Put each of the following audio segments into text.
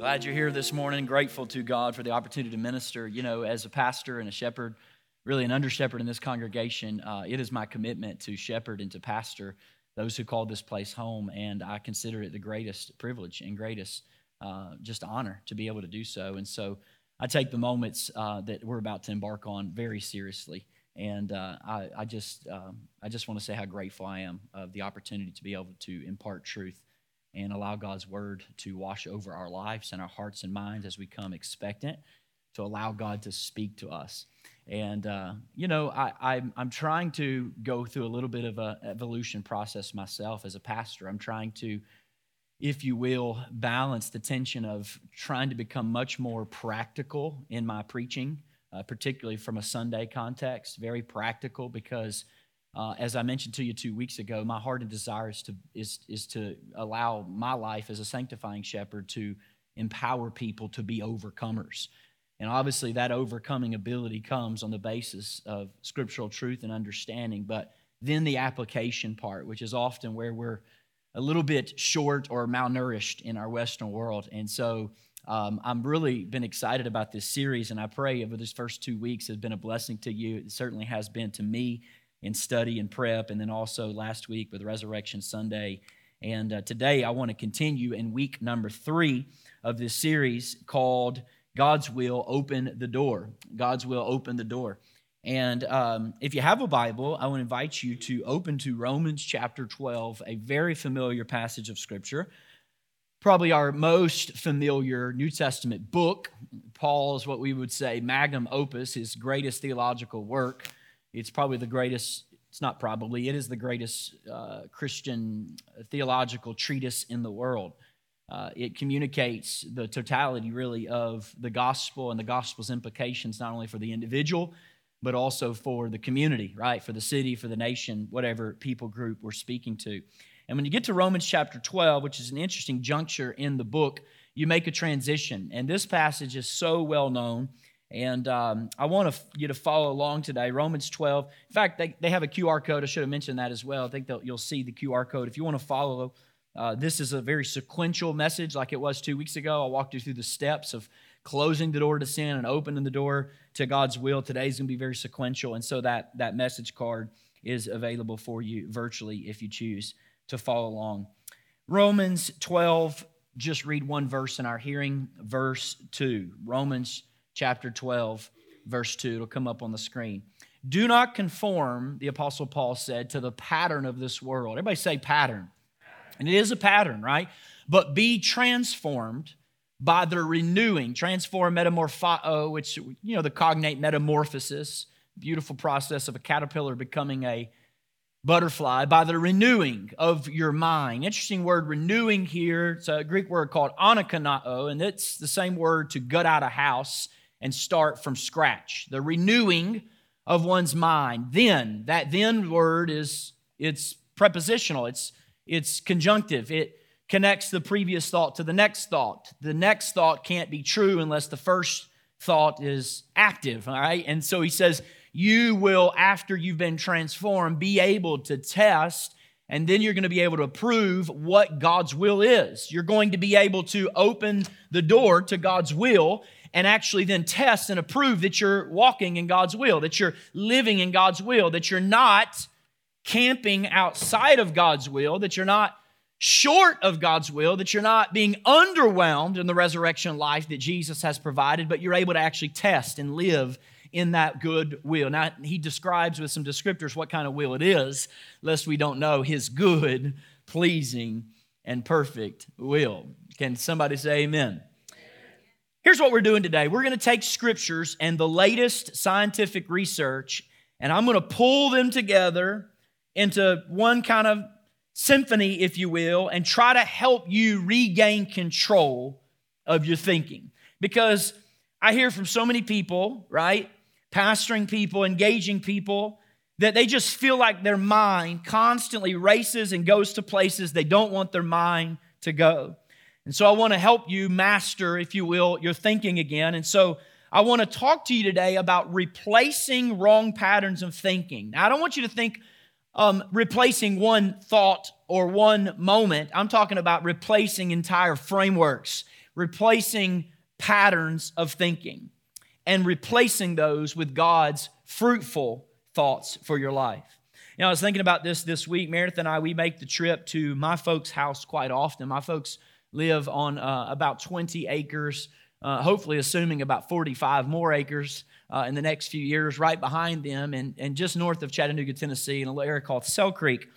Glad you're here this morning. Grateful to God for the opportunity to minister. You know, as a pastor and a shepherd, really an under shepherd in this congregation, uh, it is my commitment to shepherd and to pastor those who call this place home. And I consider it the greatest privilege and greatest uh, just honor to be able to do so. And so I take the moments uh, that we're about to embark on very seriously. And uh, I, I, just, um, I just want to say how grateful I am of the opportunity to be able to impart truth and allow God's word to wash over our lives and our hearts and minds as we come expectant to allow God to speak to us. And, uh, you know, I, I'm, I'm trying to go through a little bit of an evolution process myself as a pastor. I'm trying to, if you will, balance the tension of trying to become much more practical in my preaching, uh, particularly from a Sunday context, very practical because. Uh, as I mentioned to you two weeks ago, my heart and desire is to, is, is to allow my life as a sanctifying shepherd to empower people to be overcomers. And obviously, that overcoming ability comes on the basis of scriptural truth and understanding, but then the application part, which is often where we're a little bit short or malnourished in our Western world. And so um, I'm really been excited about this series, and I pray over these first two weeks has been a blessing to you. It certainly has been to me in study and prep, and then also last week with Resurrection Sunday. And uh, today I want to continue in week number three of this series called God's will open the door. God's will open the door. And um, if you have a Bible, I to invite you to open to Romans chapter 12, a very familiar passage of Scripture. Probably our most familiar New Testament book. Paul's what we would say magnum opus, his greatest theological work. It's probably the greatest, it's not probably, it is the greatest uh, Christian theological treatise in the world. Uh, it communicates the totality, really, of the gospel and the gospel's implications, not only for the individual, but also for the community, right? For the city, for the nation, whatever people group we're speaking to. And when you get to Romans chapter 12, which is an interesting juncture in the book, you make a transition. And this passage is so well known. And um, I want you to follow along today. Romans 12. In fact, they, they have a QR code. I should have mentioned that as well. I think you'll see the QR code. If you want to follow uh, this is a very sequential message, like it was two weeks ago. I walked you through the steps of closing the door to sin and opening the door to God's will. Today's going to be very sequential, and so that that message card is available for you virtually if you choose to follow along. Romans 12, just read one verse in our hearing, verse 2. Romans chapter 12, verse 2. It'll come up on the screen. Do not conform, the Apostle Paul said, to the pattern of this world. Everybody say pattern. And it is a pattern, right? But be transformed by the renewing, transform metamorpho, uh, which, you know, the cognate metamorphosis, beautiful process of a caterpillar becoming a butterfly, by the renewing of your mind. Interesting word, renewing here. It's a Greek word called anakanao, and it's the same word to gut out a house and start from scratch. The renewing of one's mind. Then, that then word is, it's prepositional. It's it's conjunctive. It connects the previous thought to the next thought. The next thought can't be true unless the first thought is active, all right? And so he says, You will, after you've been transformed, be able to test, and then you're going to be able to prove what God's will is. You're going to be able to open the door to God's will and actually then test and approve that you're walking in God's will, that you're living in God's will, that you're not camping outside of God's will, that you're not short of God's will, that you're not being underwhelmed in the resurrection life that Jesus has provided, but you're able to actually test and live in that good will. Now, he describes with some descriptors what kind of will it is, lest we don't know his good, pleasing, and perfect will. Can somebody say amen? Here's what we're doing today. We're going to take scriptures and the latest scientific research, and I'm going to pull them together into one kind of symphony, if you will, and try to help you regain control of your thinking. Because I hear from so many people, right, pastoring people, engaging people, that they just feel like their mind constantly races and goes to places they don't want their mind to go. And so I want to help you master, if you will, your thinking again. And so I want to talk to you today about replacing wrong patterns of thinking. Now, I don't want you to think um, replacing one thought or one moment. I'm talking about replacing entire frameworks, replacing patterns of thinking, and replacing those with God's fruitful thoughts for your life. You know, I was thinking about this this week. Meredith and I, we make the trip to my folks' house quite often. My folks live on uh, about 20 acres uh, hopefully assuming about 45 more acres uh, in the next few years, right behind them, and, and just north of Chattanooga, Tennessee, in an area called Sale Creek.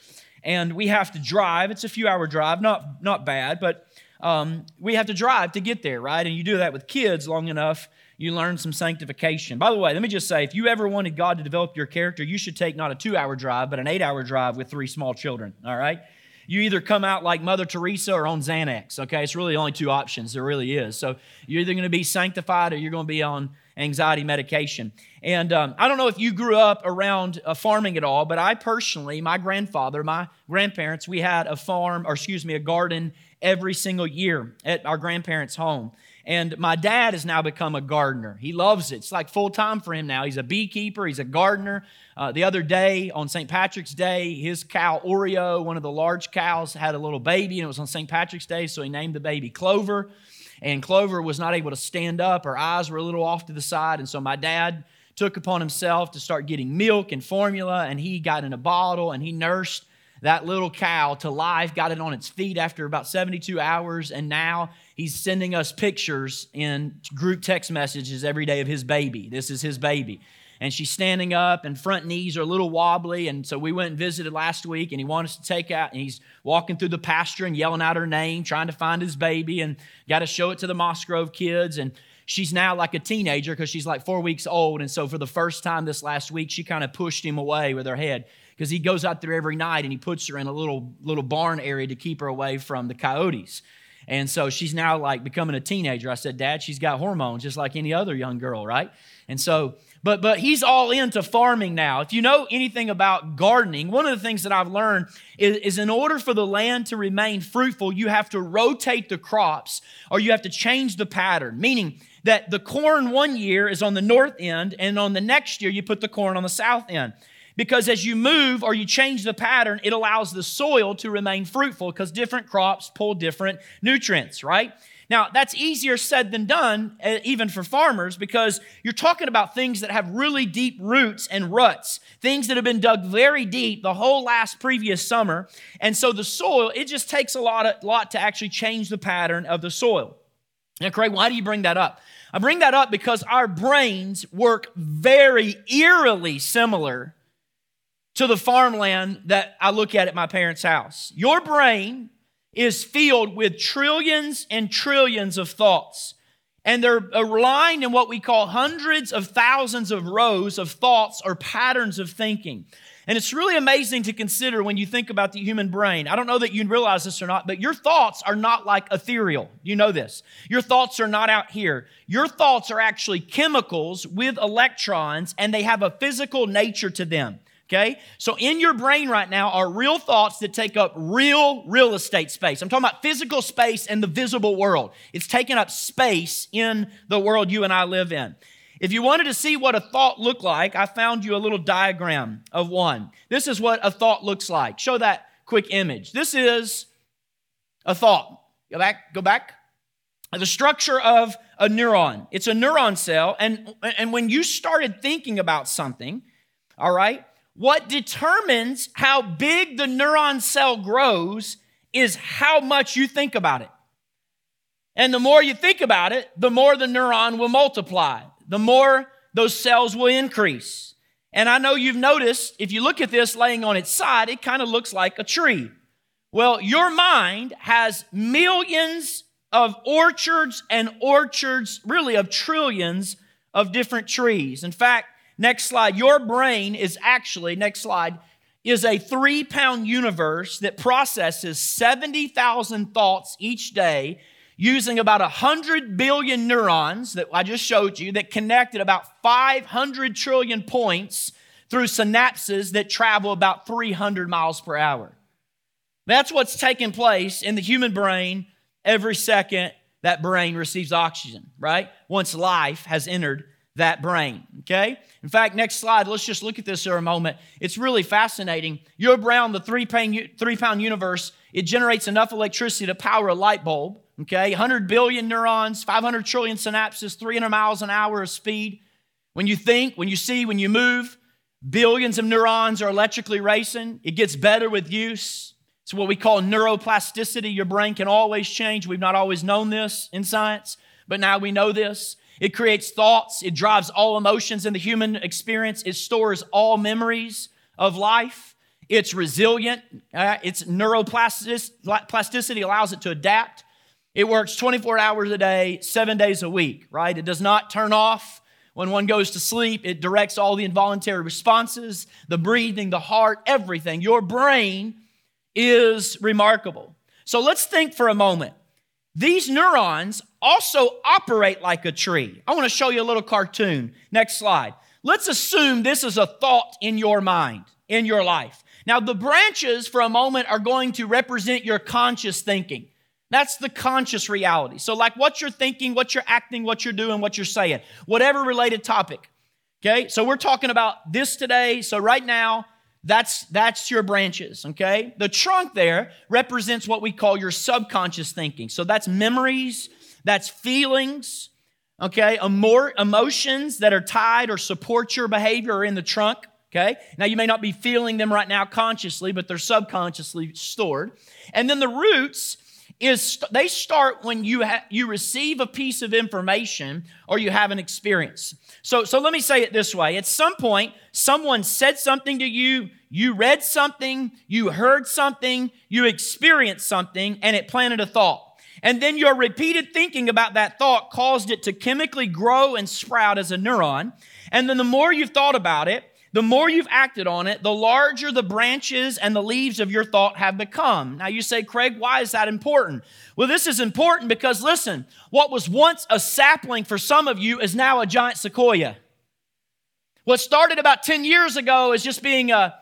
And we have to drive. It's a few hour drive, not, not bad, but um, we have to drive to get there, right? And you do that with kids long enough, you learn some sanctification. By the way, let me just say if you ever wanted God to develop your character, you should take not a two hour drive, but an eight hour drive with three small children, all right? You either come out like Mother Teresa or on Xanax, okay? It's really only two options. There really is. So you're either going to be sanctified or you're going to be on anxiety medication. And um, I don't know if you grew up around uh, farming at all, but I personally, my grandfather, my grandparents, we had a farm, or excuse me, a garden every single year at our grandparents' home. And my dad has now become a gardener. He loves it. It's like full time for him now. He's a beekeeper, he's a gardener. Uh, the other day, on St. Patrick's Day, his cow Oreo, one of the large cows, had a little baby, and it was on St. Patrick's Day, so he named the baby Clover. And Clover was not able to stand up. Her eyes were a little off to the side. And so my dad took upon himself to start getting milk and formula, and he got in a bottle and he nursed that little cow to life, got it on its feet after about 72 hours, and now he's sending us pictures in group text messages every day of his baby. This is his baby. And she's standing up, and front knees are a little wobbly. And so we went and visited last week, and he wanted us to take out, and he's walking through the pasture and yelling out her name, trying to find his baby, and got to show it to the Mosgrove kids. And she's now like a teenager because she's like four weeks old. And so for the first time this last week, she kind of pushed him away with her head because he goes out there every night and he puts her in a little little barn area to keep her away from the coyotes. And so she's now like becoming a teenager. I said, Dad, she's got hormones just like any other young girl, right? And so, but but he's all into farming now. If you know anything about gardening, one of the things that I've learned is, is in order for the land to remain fruitful, you have to rotate the crops or you have to change the pattern. Meaning that the corn one year is on the north end, and on the next year you put the corn on the south end because as you move or you change the pattern, it allows the soil to remain fruitful because different crops pull different nutrients, right? Now, that's easier said than done, uh, even for farmers, because you're talking about things that have really deep roots and ruts, things that have been dug very deep the whole last previous summer. And so the soil, it just takes a lot, of, lot to actually change the pattern of the soil. Now, Craig, why do you bring that up? I bring that up because our brains work very eerily similar to the farmland that I look at at my parents' house. Your brain is filled with trillions and trillions of thoughts. And they're aligned in what we call hundreds of thousands of rows of thoughts or patterns of thinking. And it's really amazing to consider when you think about the human brain. I don't know that you realize this or not, but your thoughts are not like ethereal. You know this. Your thoughts are not out here. Your thoughts are actually chemicals with electrons, and they have a physical nature to them. Okay? So in your brain right now are real thoughts that take up real real estate space. I'm talking about physical space and the visible world. It's taking up space in the world you and I live in. If you wanted to see what a thought looked like, I found you a little diagram of one. This is what a thought looks like. Show that quick image. This is a thought. Go back, go back. The structure of a neuron. It's a neuron cell, and, and when you started thinking about something, all right, what determines how big the neuron cell grows is how much you think about it. And the more you think about it, the more the neuron will multiply, the more those cells will increase. And I know you've noticed, if you look at this laying on its side, it kind of looks like a tree. Well, your mind has millions of orchards and orchards, really of trillions of different trees. In fact, Next slide. Your brain is actually, next slide, is a three pound universe that processes 70,000 thoughts each day using about 100 billion neurons that I just showed you that connected about 500 trillion points through synapses that travel about 300 miles per hour. That's what's taking place in the human brain every second that brain receives oxygen, right? Once life has entered that brain, okay? In fact, next slide, let's just look at this for a moment. It's really fascinating. Your brain, the three pound, three pound universe, it generates enough electricity to power a light bulb, okay? 100 billion neurons, 500 trillion synapses, 300 miles an hour of speed. When you think, when you see, when you move, billions of neurons are electrically racing. It gets better with use. It's what we call neuroplasticity. Your brain can always change. We've not always known this in science, but now we know this. It creates thoughts, it drives all emotions in the human experience, it stores all memories of life. It's resilient, uh, its neuroplasticity allows it to adapt. It works 24 hours a day, seven days a week, right? It does not turn off when one goes to sleep. It directs all the involuntary responses, the breathing, the heart, everything. Your brain is remarkable. So let's think for a moment. These neurons also operate like a tree. I want to show you a little cartoon. Next slide. Let's assume this is a thought in your mind, in your life. Now, the branches for a moment are going to represent your conscious thinking. That's the conscious reality. So, like what you're thinking, what you're acting, what you're doing, what you're saying, whatever related topic. Okay, so we're talking about this today. So, right now, that's, that's your branches, okay? The trunk there represents what we call your subconscious thinking. So that's memories, that's feelings, okay? More emotions that are tied or support your behavior are in the trunk, okay? Now you may not be feeling them right now consciously, but they're subconsciously stored. And then the roots is they start when you ha- you receive a piece of information or you have an experience. So so let me say it this way. At some point someone said something to you, you read something, you heard something, you experienced something and it planted a thought. And then your repeated thinking about that thought caused it to chemically grow and sprout as a neuron. And then the more you've thought about it, the more you've acted on it, the larger the branches and the leaves of your thought have become. Now you say, Craig, why is that important? Well, this is important because listen, what was once a sapling for some of you is now a giant sequoia. What started about 10 years ago as just being a,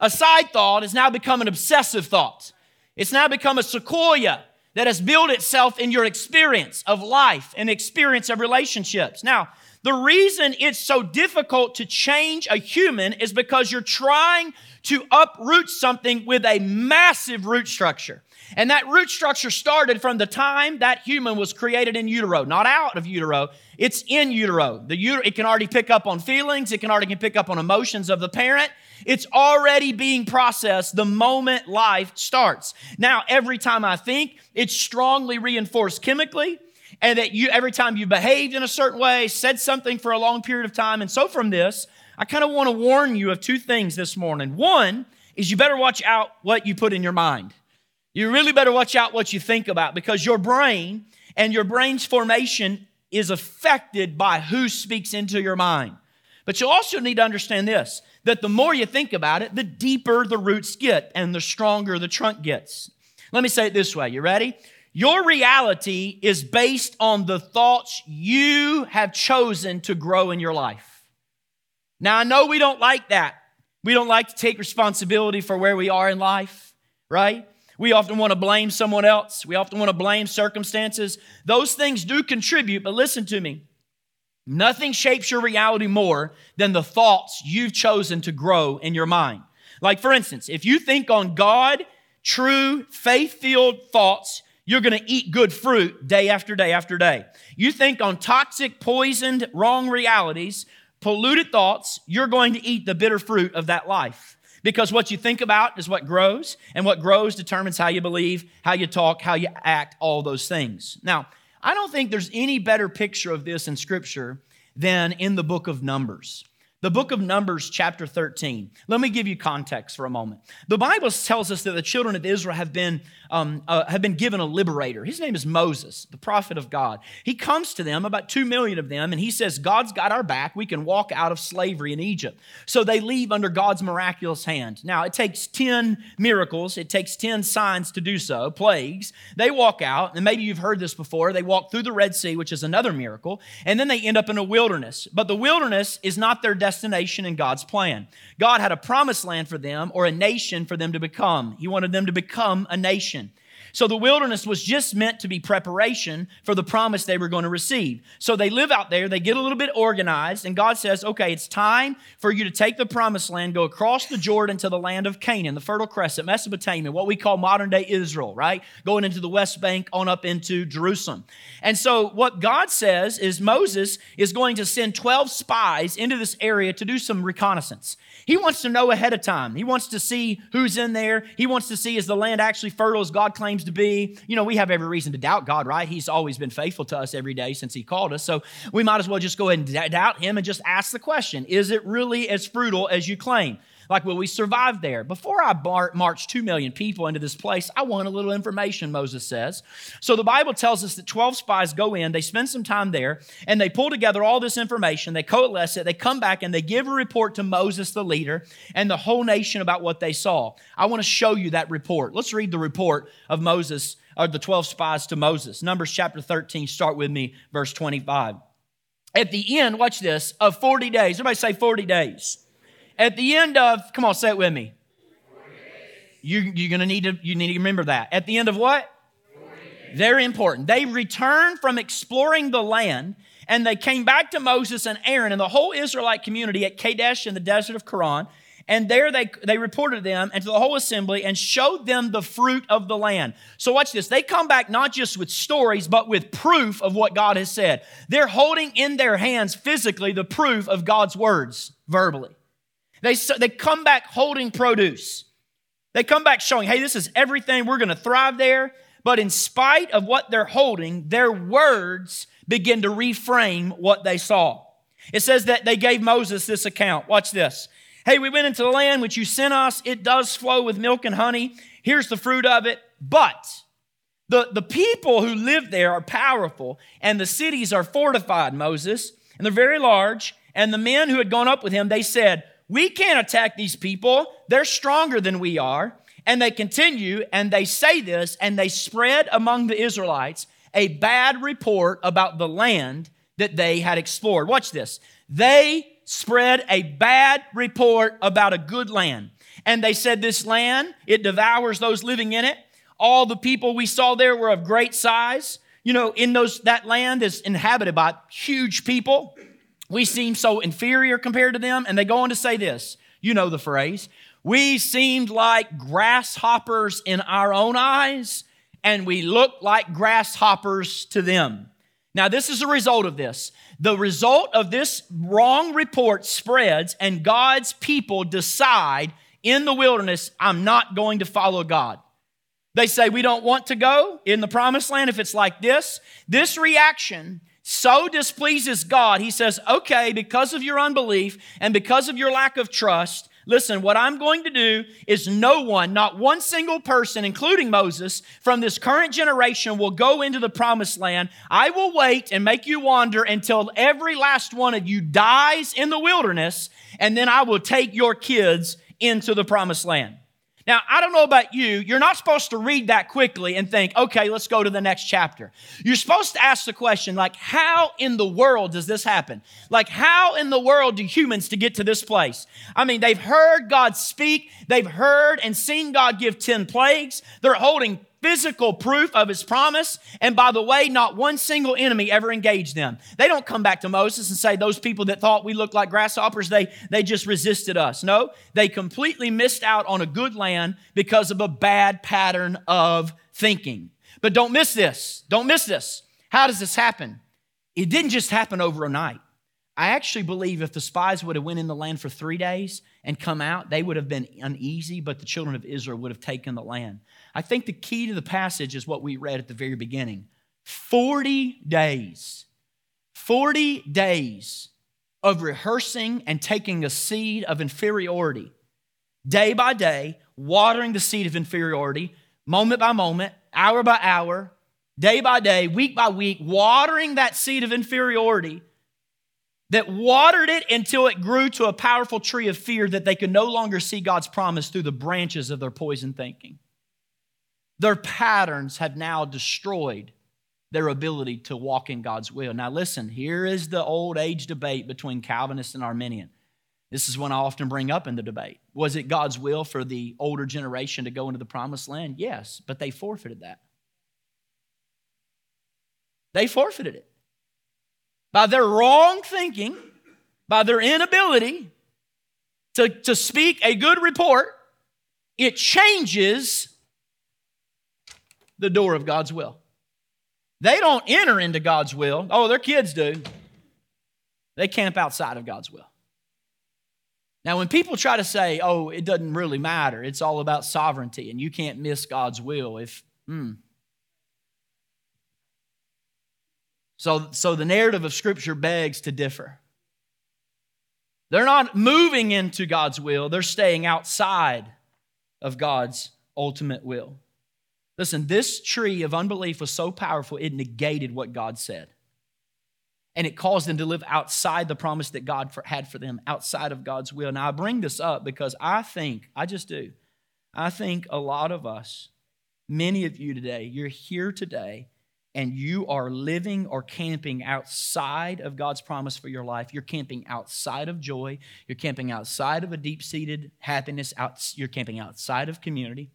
a side thought has now become an obsessive thought. It's now become a sequoia that has built itself in your experience of life and experience of relationships. Now, the reason it's so difficult to change a human is because you're trying to uproot something with a massive root structure. And that root structure started from the time that human was created in utero, not out of utero. It's in utero. The it can already pick up on feelings. It can already pick up on emotions of the parent. It's already being processed the moment life starts. Now, every time I think, it's strongly reinforced chemically and that you every time you behaved in a certain way, said something for a long period of time. And so from this, I kind of want to warn you of two things this morning. One is you better watch out what you put in your mind. You really better watch out what you think about because your brain and your brain's formation is affected by who speaks into your mind. But you also need to understand this that the more you think about it, the deeper the roots get and the stronger the trunk gets. Let me say it this way. You ready? Your reality is based on the thoughts you have chosen to grow in your life. Now, I know we don't like that. We don't like to take responsibility for where we are in life, right? We often want to blame someone else. We often want to blame circumstances. Those things do contribute, but listen to me. Nothing shapes your reality more than the thoughts you've chosen to grow in your mind. Like, for instance, if you think on God, true, faith filled thoughts, you're going to eat good fruit day after day after day. You think on toxic, poisoned, wrong realities, polluted thoughts, you're going to eat the bitter fruit of that life. Because what you think about is what grows, and what grows determines how you believe, how you talk, how you act, all those things. Now, I don't think there's any better picture of this in Scripture than in the book of Numbers. The book of Numbers, chapter 13. Let me give you context for a moment. The Bible tells us that the children of Israel have been, um, uh, have been given a liberator. His name is Moses, the prophet of God. He comes to them, about two million of them, and he says, God's got our back. We can walk out of slavery in Egypt. So they leave under God's miraculous hand. Now, it takes 10 miracles, it takes 10 signs to do so, plagues. They walk out, and maybe you've heard this before. They walk through the Red Sea, which is another miracle, and then they end up in a wilderness. But the wilderness is not their destination in God's plan. God had a promised land for them or a nation for them to become. He wanted them to become a nation. So the wilderness was just meant to be preparation for the promise they were going to receive. So they live out there, they get a little bit organized, and God says, okay, it's time for you to take the promised land, go across the Jordan to the land of Canaan, the Fertile Crescent, Mesopotamia, what we call modern day Israel, right? Going into the West Bank on up into Jerusalem. And so what God says is Moses is going to send 12 spies into this area to do some reconnaissance. He wants to know ahead of time. He wants to see who's in there. He wants to see is the land actually fertile as God claims to be. You know, we have every reason to doubt God, right? He's always been faithful to us every day since He called us. So we might as well just go ahead and doubt Him and just ask the question Is it really as fruitful as you claim? Like, will we survive there? Before I bar- march 2 million people into this place, I want a little information, Moses says. So the Bible tells us that 12 spies go in, they spend some time there, and they pull together all this information, they coalesce it, they come back, and they give a report to Moses, the leader, and the whole nation about what they saw. I want to show you that report. Let's read the report of Moses, or the 12 spies to Moses. Numbers chapter 13, start with me, verse 25. At the end, watch this, of 40 days, everybody say 40 days. At the end of, come on, say it with me. You, you're going to need to, you need to remember that. At the end of what? Very important. They returned from exploring the land and they came back to Moses and Aaron and the whole Israelite community at Kadesh in the desert of Paran. And there they, they reported them and to the whole assembly and showed them the fruit of the land. So watch this. They come back not just with stories, but with proof of what God has said. They're holding in their hands physically the proof of God's words verbally. They, they come back holding produce. They come back showing, hey, this is everything. We're going to thrive there. But in spite of what they're holding, their words begin to reframe what they saw. It says that they gave Moses this account. Watch this. Hey, we went into the land which you sent us. It does flow with milk and honey. Here's the fruit of it. But the, the people who live there are powerful, and the cities are fortified, Moses, and they're very large. And the men who had gone up with him, they said, we can't attack these people. They're stronger than we are. And they continue and they say this and they spread among the Israelites a bad report about the land that they had explored. Watch this. They spread a bad report about a good land. And they said, This land, it devours those living in it. All the people we saw there were of great size. You know, in those that land is inhabited by huge people. We seem so inferior compared to them. And they go on to say this you know the phrase we seemed like grasshoppers in our own eyes, and we looked like grasshoppers to them. Now, this is a result of this. The result of this wrong report spreads, and God's people decide in the wilderness, I'm not going to follow God. They say, We don't want to go in the promised land if it's like this. This reaction so displeases God, he says, okay, because of your unbelief and because of your lack of trust, listen, what I'm going to do is no one, not one single person, including Moses, from this current generation will go into the promised land. I will wait and make you wander until every last one of you dies in the wilderness, and then I will take your kids into the promised land. Now, I don't know about you, you're not supposed to read that quickly and think, okay, let's go to the next chapter. You're supposed to ask the question, like, how in the world does this happen? Like, how in the world do humans to get to this place? I mean, they've heard God speak, they've heard and seen God give 10 plagues, they're holding physical proof of his promise. And by the way, not one single enemy ever engaged them. They don't come back to Moses and say, those people that thought we looked like grasshoppers, they, they just resisted us. No, they completely missed out on a good land because of a bad pattern of thinking. But don't miss this. Don't miss this. How does this happen? It didn't just happen overnight. I actually believe if the spies would have went in the land for three days and come out, they would have been uneasy, but the children of Israel would have taken the land. I think the key to the passage is what we read at the very beginning 40 days. 40 days of rehearsing and taking a seed of inferiority day by day, watering the seed of inferiority, moment by moment, hour by hour, day by day, week by week, watering that seed of inferiority that watered it until it grew to a powerful tree of fear that they could no longer see God's promise through the branches of their poison thinking. Their patterns have now destroyed their ability to walk in God's will. Now, listen, here is the old age debate between Calvinist and Arminian. This is one I often bring up in the debate. Was it God's will for the older generation to go into the promised land? Yes, but they forfeited that. They forfeited it. By their wrong thinking, by their inability to, to speak a good report, it changes the door of God's will. They don't enter into God's will. Oh, their kids do. They camp outside of God's will. Now, when people try to say, oh, it doesn't really matter, it's all about sovereignty and you can't miss God's will, if, hmm. So, so the narrative of Scripture begs to differ. They're not moving into God's will, they're staying outside of God's ultimate will. Listen, this tree of unbelief was so powerful, it negated what God said. And it caused them to live outside the promise that God had for them, outside of God's will. Now, I bring this up because I think, I just do, I think a lot of us, many of you today, you're here today and you are living or camping outside of God's promise for your life, you're camping outside of joy, you're camping outside of a deep seated happiness, you're camping outside of community.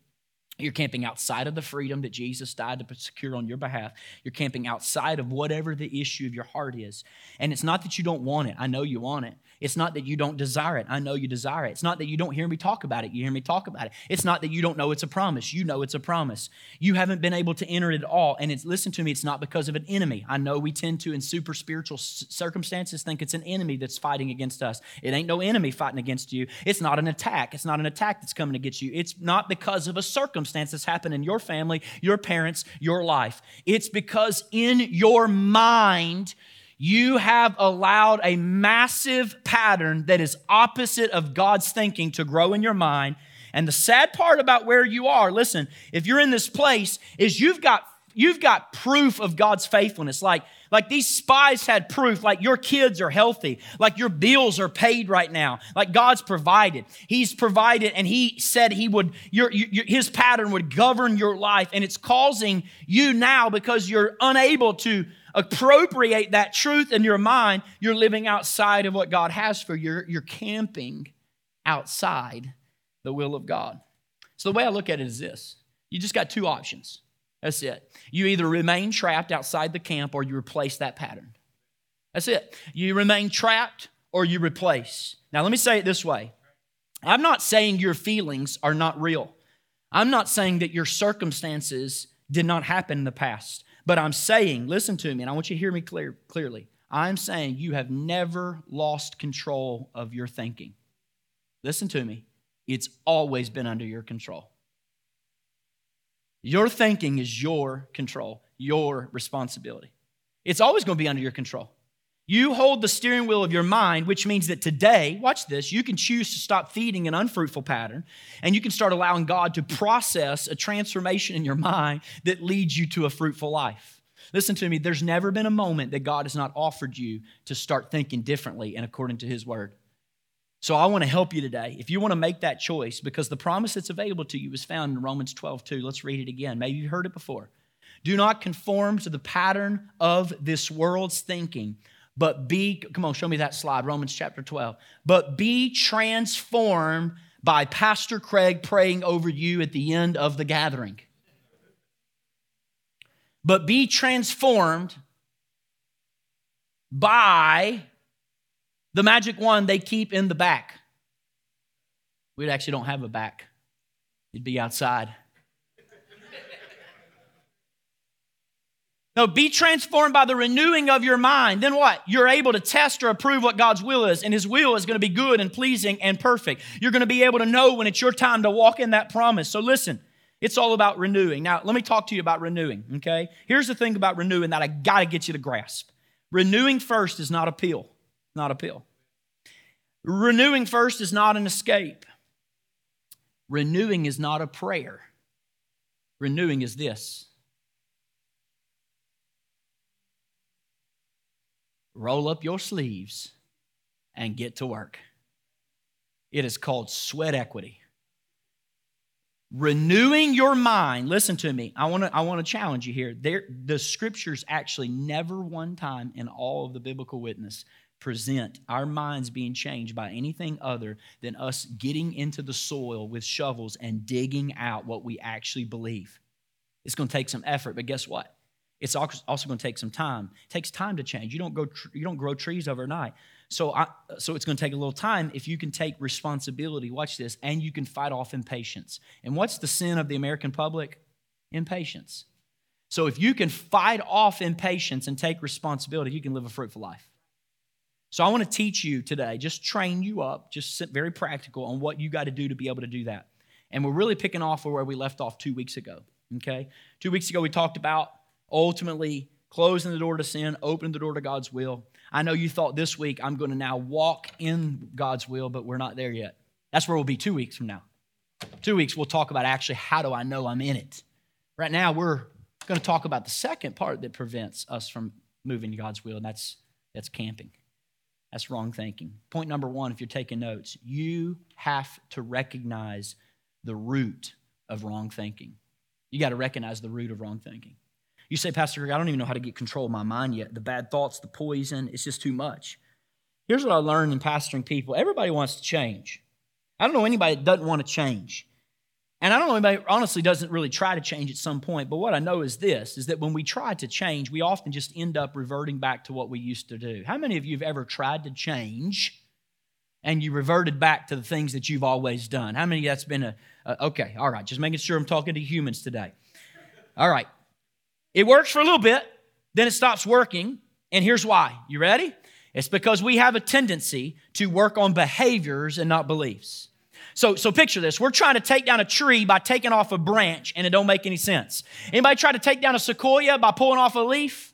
You're camping outside of the freedom that Jesus died to secure on your behalf. You're camping outside of whatever the issue of your heart is. And it's not that you don't want it. I know you want it. It's not that you don't desire it. I know you desire it. It's not that you don't hear me talk about it. You hear me talk about it. It's not that you don't know it's a promise. You know it's a promise. You haven't been able to enter it at all. And it's, listen to me, it's not because of an enemy. I know we tend to, in super spiritual circumstances, think it's an enemy that's fighting against us. It ain't no enemy fighting against you. It's not an attack. It's not an attack that's coming against you. It's not because of a circumstance that's happened in your family, your parents, your life. It's because in your mind, you have allowed a massive pattern that is opposite of God's thinking to grow in your mind. And the sad part about where you are, listen, if you're in this place, is you've got you've got proof of God's faithfulness. Like, like these spies had proof, like your kids are healthy, like your bills are paid right now, like God's provided. He's provided, and He said He would, your, your, His pattern would govern your life, and it's causing you now because you're unable to appropriate that truth in your mind, you're living outside of what God has for you. You're, you're camping outside the will of God. So the way I look at it is this you just got two options. That's it. You either remain trapped outside the camp or you replace that pattern. That's it. You remain trapped or you replace. Now, let me say it this way I'm not saying your feelings are not real. I'm not saying that your circumstances did not happen in the past. But I'm saying, listen to me, and I want you to hear me clear, clearly. I'm saying you have never lost control of your thinking. Listen to me. It's always been under your control. Your thinking is your control, your responsibility. It's always going to be under your control. You hold the steering wheel of your mind, which means that today, watch this, you can choose to stop feeding an unfruitful pattern and you can start allowing God to process a transformation in your mind that leads you to a fruitful life. Listen to me, there's never been a moment that God has not offered you to start thinking differently and according to His word. So I want to help you today. If you want to make that choice, because the promise that's available to you is found in Romans 12, 2. Let's read it again. Maybe you've heard it before. Do not conform to the pattern of this world's thinking but be, come on, show me that slide, Romans chapter 12. But be transformed by Pastor Craig praying over you at the end of the gathering. But be transformed by the magic one they keep in the back. We actually don't have a back, it'd be outside. No, be transformed by the renewing of your mind. Then what? You're able to test or approve what God's will is, and His will is going to be good and pleasing and perfect. You're going to be able to know when it's your time to walk in that promise. So listen, it's all about renewing. Now, let me talk to you about renewing, okay? Here's the thing about renewing that I got to get you to grasp. Renewing first is not a pill, not a pill. Renewing first is not an escape. Renewing is not a prayer. Renewing is this roll up your sleeves and get to work. It is called sweat equity. Renewing your mind, listen to me. I want to I want to challenge you here. There, the scriptures actually never one time in all of the biblical witness present our minds being changed by anything other than us getting into the soil with shovels and digging out what we actually believe. It's going to take some effort, but guess what? It's also going to take some time. It takes time to change. You don't go you don't grow trees overnight. So I, so it's going to take a little time if you can take responsibility. Watch this, and you can fight off impatience. And what's the sin of the American public? Impatience. So if you can fight off impatience and take responsibility, you can live a fruitful life. So I want to teach you today, just train you up, just very practical on what you got to do to be able to do that. And we're really picking off where we left off two weeks ago. Okay? Two weeks ago, we talked about ultimately closing the door to sin, opening the door to God's will. I know you thought this week I'm going to now walk in God's will, but we're not there yet. That's where we'll be two weeks from now. Two weeks, we'll talk about actually how do I know I'm in it. Right now, we're going to talk about the second part that prevents us from moving to God's will, and that's, that's camping. That's wrong thinking. Point number one, if you're taking notes, you have to recognize the root of wrong thinking. You got to recognize the root of wrong thinking. You say, Pastor Craig, I don't even know how to get control of my mind yet. The bad thoughts, the poison, it's just too much. Here's what I learned in pastoring people everybody wants to change. I don't know anybody that doesn't want to change. And I don't know anybody honestly doesn't really try to change at some point, but what I know is this is that when we try to change, we often just end up reverting back to what we used to do. How many of you have ever tried to change and you reverted back to the things that you've always done? How many that's been a, a okay, all right, just making sure I'm talking to humans today. All right. It works for a little bit, then it stops working, and here's why. You ready? It's because we have a tendency to work on behaviors and not beliefs. So, so picture this. We're trying to take down a tree by taking off a branch, and it don't make any sense. Anybody try to take down a sequoia by pulling off a leaf?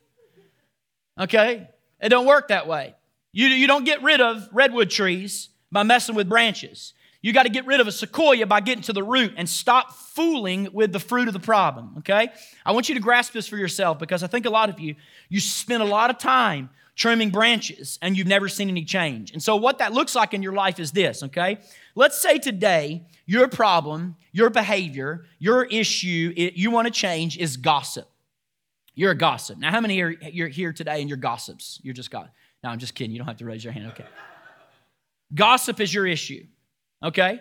Okay? It don't work that way. You, you don't get rid of redwood trees by messing with branches. You got to get rid of a sequoia by getting to the root and stop fooling with the fruit of the problem, okay? I want you to grasp this for yourself because I think a lot of you, you spend a lot of time trimming branches and you've never seen any change. And so, what that looks like in your life is this, okay? Let's say today your problem, your behavior, your issue it, you want to change is gossip. You're a gossip. Now, how many are you're here today and you're gossips? You're just gossip. No, I'm just kidding. You don't have to raise your hand. Okay. gossip is your issue. Okay?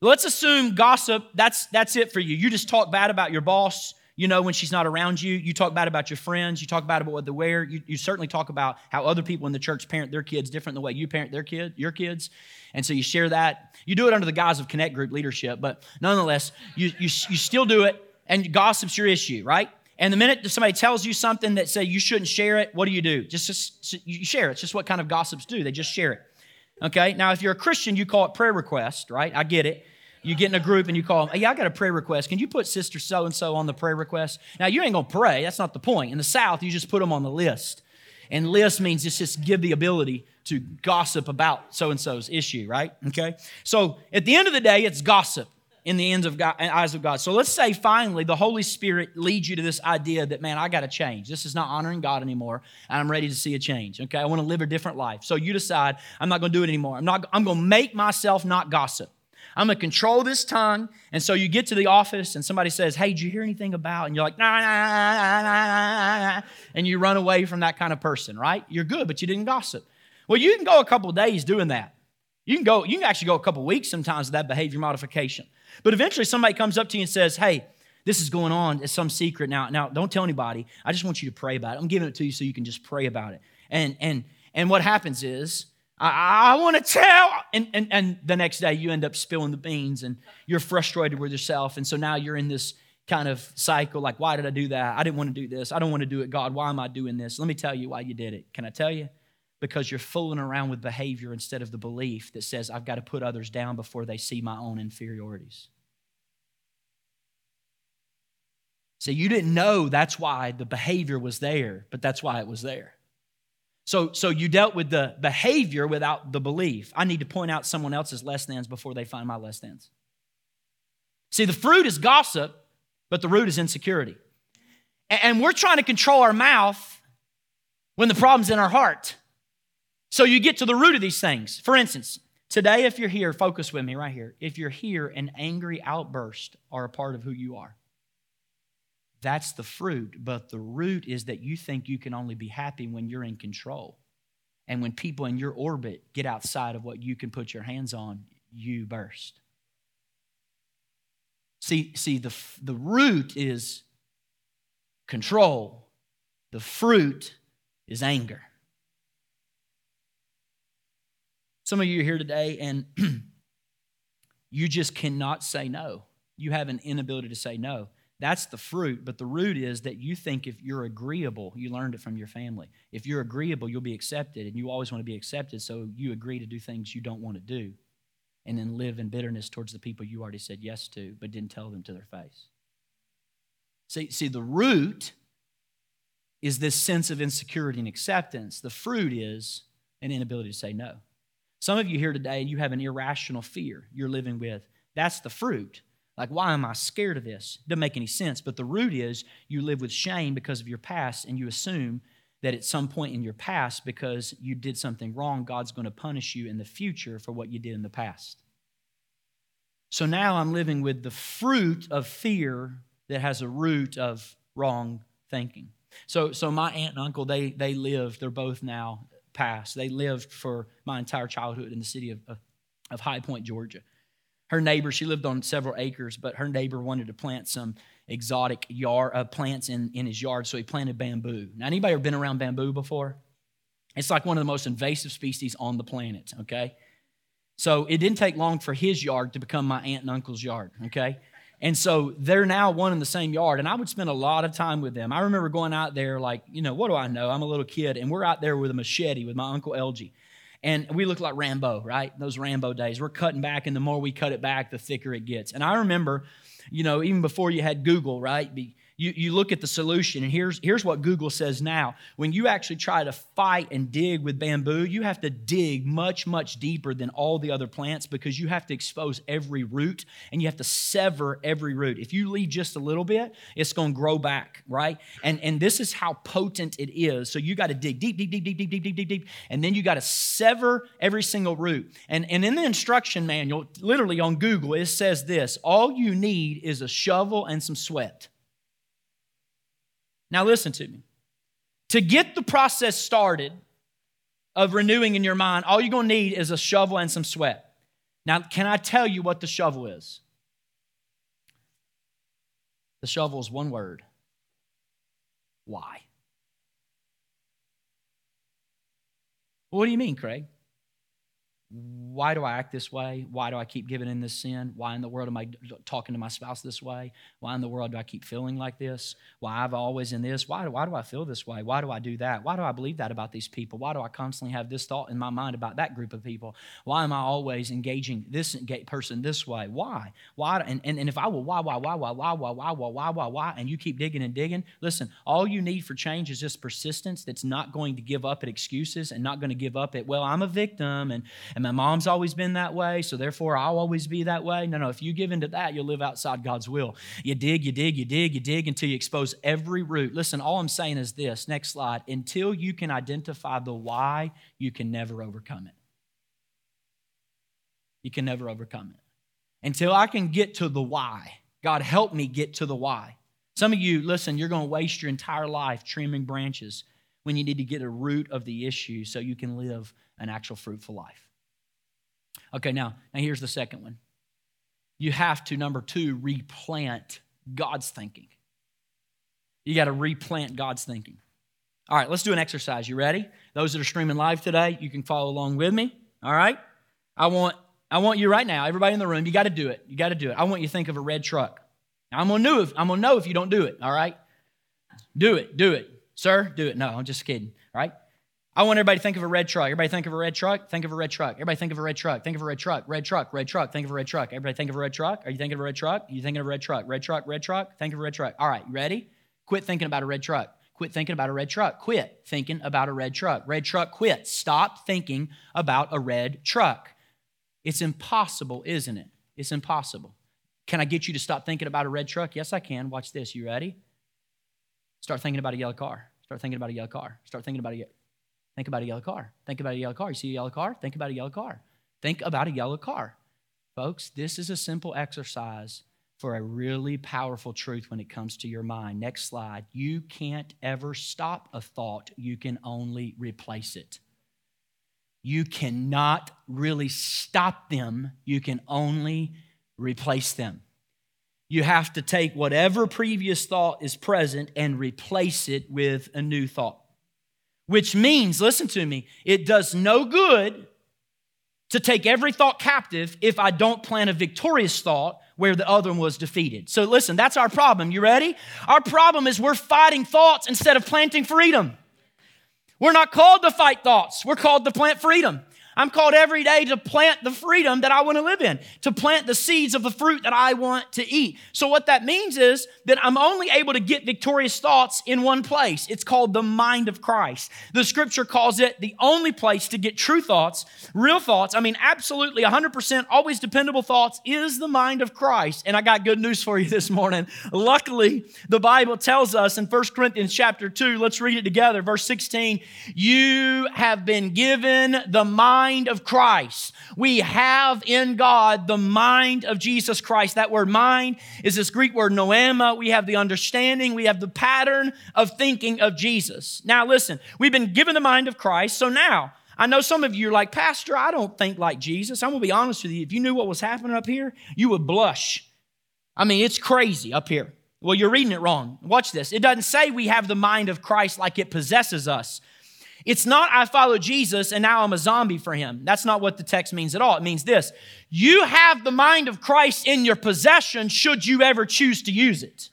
Let's assume gossip, that's that's it for you. You just talk bad about your boss, you know, when she's not around you. You talk bad about your friends. You talk bad about what they wear. You, you certainly talk about how other people in the church parent their kids different than the way you parent their kid, your kids. And so you share that. You do it under the guise of Connect Group leadership, but nonetheless, you, you, you still do it, and gossip's your issue, right? And the minute somebody tells you something that say you shouldn't share it, what do you do? Just, just you share it. It's just what kind of gossips do. They just share it. Okay? Now, if you're a Christian, you call it prayer request, right? I get it. You get in a group and you call them, hey, I got a prayer request. Can you put sister so and so on the prayer request? Now, you ain't to pray. That's not the point. In the South, you just put them on the list. And list means it's just give the ability to gossip about so and so's issue, right? Okay? So at the end of the day, it's gossip in the ends of God, eyes of God. So let's say finally the Holy Spirit leads you to this idea that, man, I got to change. This is not honoring God anymore, and I'm ready to see a change. Okay, I want to live a different life. So you decide, I'm not going to do it anymore. I'm not. I'm going to make myself not gossip. I'm going to control this tongue. And so you get to the office and somebody says, Hey, did you hear anything about? And you're like, nah, nah, nah, nah, nah, and you run away from that kind of person, right? You're good, but you didn't gossip. Well, you can go a couple days doing that. You can go, you can actually go a couple weeks sometimes with that behavior modification. But eventually somebody comes up to you and says, Hey, this is going on. It's some secret now. Now, don't tell anybody. I just want you to pray about it. I'm giving it to you so you can just pray about it. And and and what happens is, I, I want to tell. And, and and the next day you end up spilling the beans and you're frustrated with yourself. And so now you're in this kind of cycle like, why did I do that? I didn't want to do this. I don't want to do it, God. Why am I doing this? Let me tell you why you did it. Can I tell you? Because you're fooling around with behavior instead of the belief that says, I've got to put others down before they see my own inferiorities. So you didn't know that's why the behavior was there, but that's why it was there. So, so you dealt with the behavior without the belief. I need to point out someone else's less thans before they find my less thans. See, the fruit is gossip, but the root is insecurity. And we're trying to control our mouth when the problem's in our heart. So you get to the root of these things. For instance, today, if you're here, focus with me right here. If you're here, an angry outburst are a part of who you are. That's the fruit, but the root is that you think you can only be happy when you're in control. And when people in your orbit get outside of what you can put your hands on, you burst. See, see the, the root is control, the fruit is anger. Some of you are here today and you just cannot say no. You have an inability to say no. That's the fruit, but the root is that you think if you're agreeable, you learned it from your family. If you're agreeable, you'll be accepted, and you always want to be accepted, so you agree to do things you don't want to do, and then live in bitterness towards the people you already said yes to, but didn't tell them to their face. See, see, the root is this sense of insecurity and acceptance. The fruit is an inability to say no. Some of you here today, you have an irrational fear you're living with. That's the fruit. Like, why am I scared of this? Doesn't make any sense. But the root is you live with shame because of your past, and you assume that at some point in your past, because you did something wrong, God's going to punish you in the future for what you did in the past. So now I'm living with the fruit of fear that has a root of wrong thinking. So, so my aunt and uncle, they, they live, they're both now passed. They lived for my entire childhood in the city of, of, of High Point, Georgia her neighbor, she lived on several acres, but her neighbor wanted to plant some exotic yard, uh, plants in, in his yard, so he planted bamboo. Now, anybody ever been around bamboo before? It's like one of the most invasive species on the planet, okay? So it didn't take long for his yard to become my aunt and uncle's yard, okay? And so they're now one in the same yard, and I would spend a lot of time with them. I remember going out there, like, you know, what do I know? I'm a little kid, and we're out there with a machete with my Uncle LG and we look like Rambo, right? Those Rambo days. We're cutting back, and the more we cut it back, the thicker it gets. And I remember, you know, even before you had Google, right? You, you look at the solution, and here's, here's what Google says now. When you actually try to fight and dig with bamboo, you have to dig much, much deeper than all the other plants because you have to expose every root and you have to sever every root. If you leave just a little bit, it's going to grow back, right? And, and this is how potent it is. So you got to dig deep, deep, deep, deep, deep, deep, deep, deep, deep, and then you got to sever every single root. And, and in the instruction manual, literally on Google, it says this all you need is a shovel and some sweat. Now, listen to me. To get the process started of renewing in your mind, all you're going to need is a shovel and some sweat. Now, can I tell you what the shovel is? The shovel is one word why? What do you mean, Craig? Why do I act this way? Why do I keep giving in this sin? Why in the world am I talking to my spouse this way? Why in the world do I keep feeling like this? Why I've always in this? Why, why do I feel this way? Why do I do that? Why do I believe that about these people? Why do I constantly have this thought in my mind about that group of people? Why am I always engaging this person this way? Why? Why? And, and, and if I will, why, why, why, why, why, why, why, why, why, why, why, and you keep digging and digging, listen, all you need for change is just persistence that's not going to give up at excuses and not going to give up at, well, I'm a victim and, and my mom's always been that way, so therefore I'll always be that way. No, no, if you give into that, you'll live outside God's will. You dig, you dig, you dig, you dig until you expose every root. Listen, all I'm saying is this next slide until you can identify the why, you can never overcome it. You can never overcome it. Until I can get to the why, God help me get to the why. Some of you, listen, you're going to waste your entire life trimming branches when you need to get a root of the issue so you can live an actual fruitful life. Okay, now, now here's the second one. You have to, number two, replant God's thinking. You got to replant God's thinking. All right, let's do an exercise. You ready? Those that are streaming live today, you can follow along with me. All right? I want I want you right now, everybody in the room, you got to do it. You got to do it. I want you to think of a red truck. I'm gonna know if I'm gonna know if you don't do it. All right? Do it. Do it, sir. Do it. No, I'm just kidding. All right? I want everybody to think of a red truck. Everybody think of a red truck. Think of a red truck. Everybody think of a red truck. Think of a red truck. Red truck. Red truck. Think of a red truck. Everybody think of a red truck. Are you thinking of a red truck? You thinking of a red truck? Red truck. Red truck. Think of a red truck. All right, you ready? Quit thinking about a red truck. Quit thinking about a red truck. Quit thinking about a red truck. Red truck, quit. Stop thinking about a red truck. It's impossible, isn't it? It's impossible. Can I get you to stop thinking about a red truck? Yes, I can. Watch this. You ready? Start thinking about a yellow car. Start thinking about a yellow car. Start thinking about a think about a yellow car. Think about a yellow car. You see a yellow car? Think about a yellow car. Think about a yellow car. Folks, this is a simple exercise for a really powerful truth when it comes to your mind. Next slide. You can't ever stop a thought, you can only replace it. You cannot really stop them, you can only replace them. You have to take whatever previous thought is present and replace it with a new thought. Which means, listen to me, it does no good to take every thought captive if I don't plant a victorious thought where the other one was defeated. So listen, that's our problem. You ready? Our problem is we're fighting thoughts instead of planting freedom. We're not called to fight thoughts, we're called to plant freedom. I'm called every day to plant the freedom that I want to live in, to plant the seeds of the fruit that I want to eat. So, what that means is that I'm only able to get victorious thoughts in one place. It's called the mind of Christ. The scripture calls it the only place to get true thoughts, real thoughts. I mean, absolutely 100% always dependable thoughts is the mind of Christ. And I got good news for you this morning. Luckily, the Bible tells us in 1 Corinthians chapter 2, let's read it together, verse 16, you have been given the mind mind of Christ. We have in God the mind of Jesus Christ. That word mind is this Greek word noema. We have the understanding, we have the pattern of thinking of Jesus. Now, listen, we've been given the mind of Christ. So now, I know some of you are like, Pastor, I don't think like Jesus. I'm going to be honest with you. If you knew what was happening up here, you would blush. I mean, it's crazy up here. Well, you're reading it wrong. Watch this. It doesn't say we have the mind of Christ like it possesses us. It's not I follow Jesus and now I'm a zombie for him. That's not what the text means at all. It means this you have the mind of Christ in your possession should you ever choose to use it.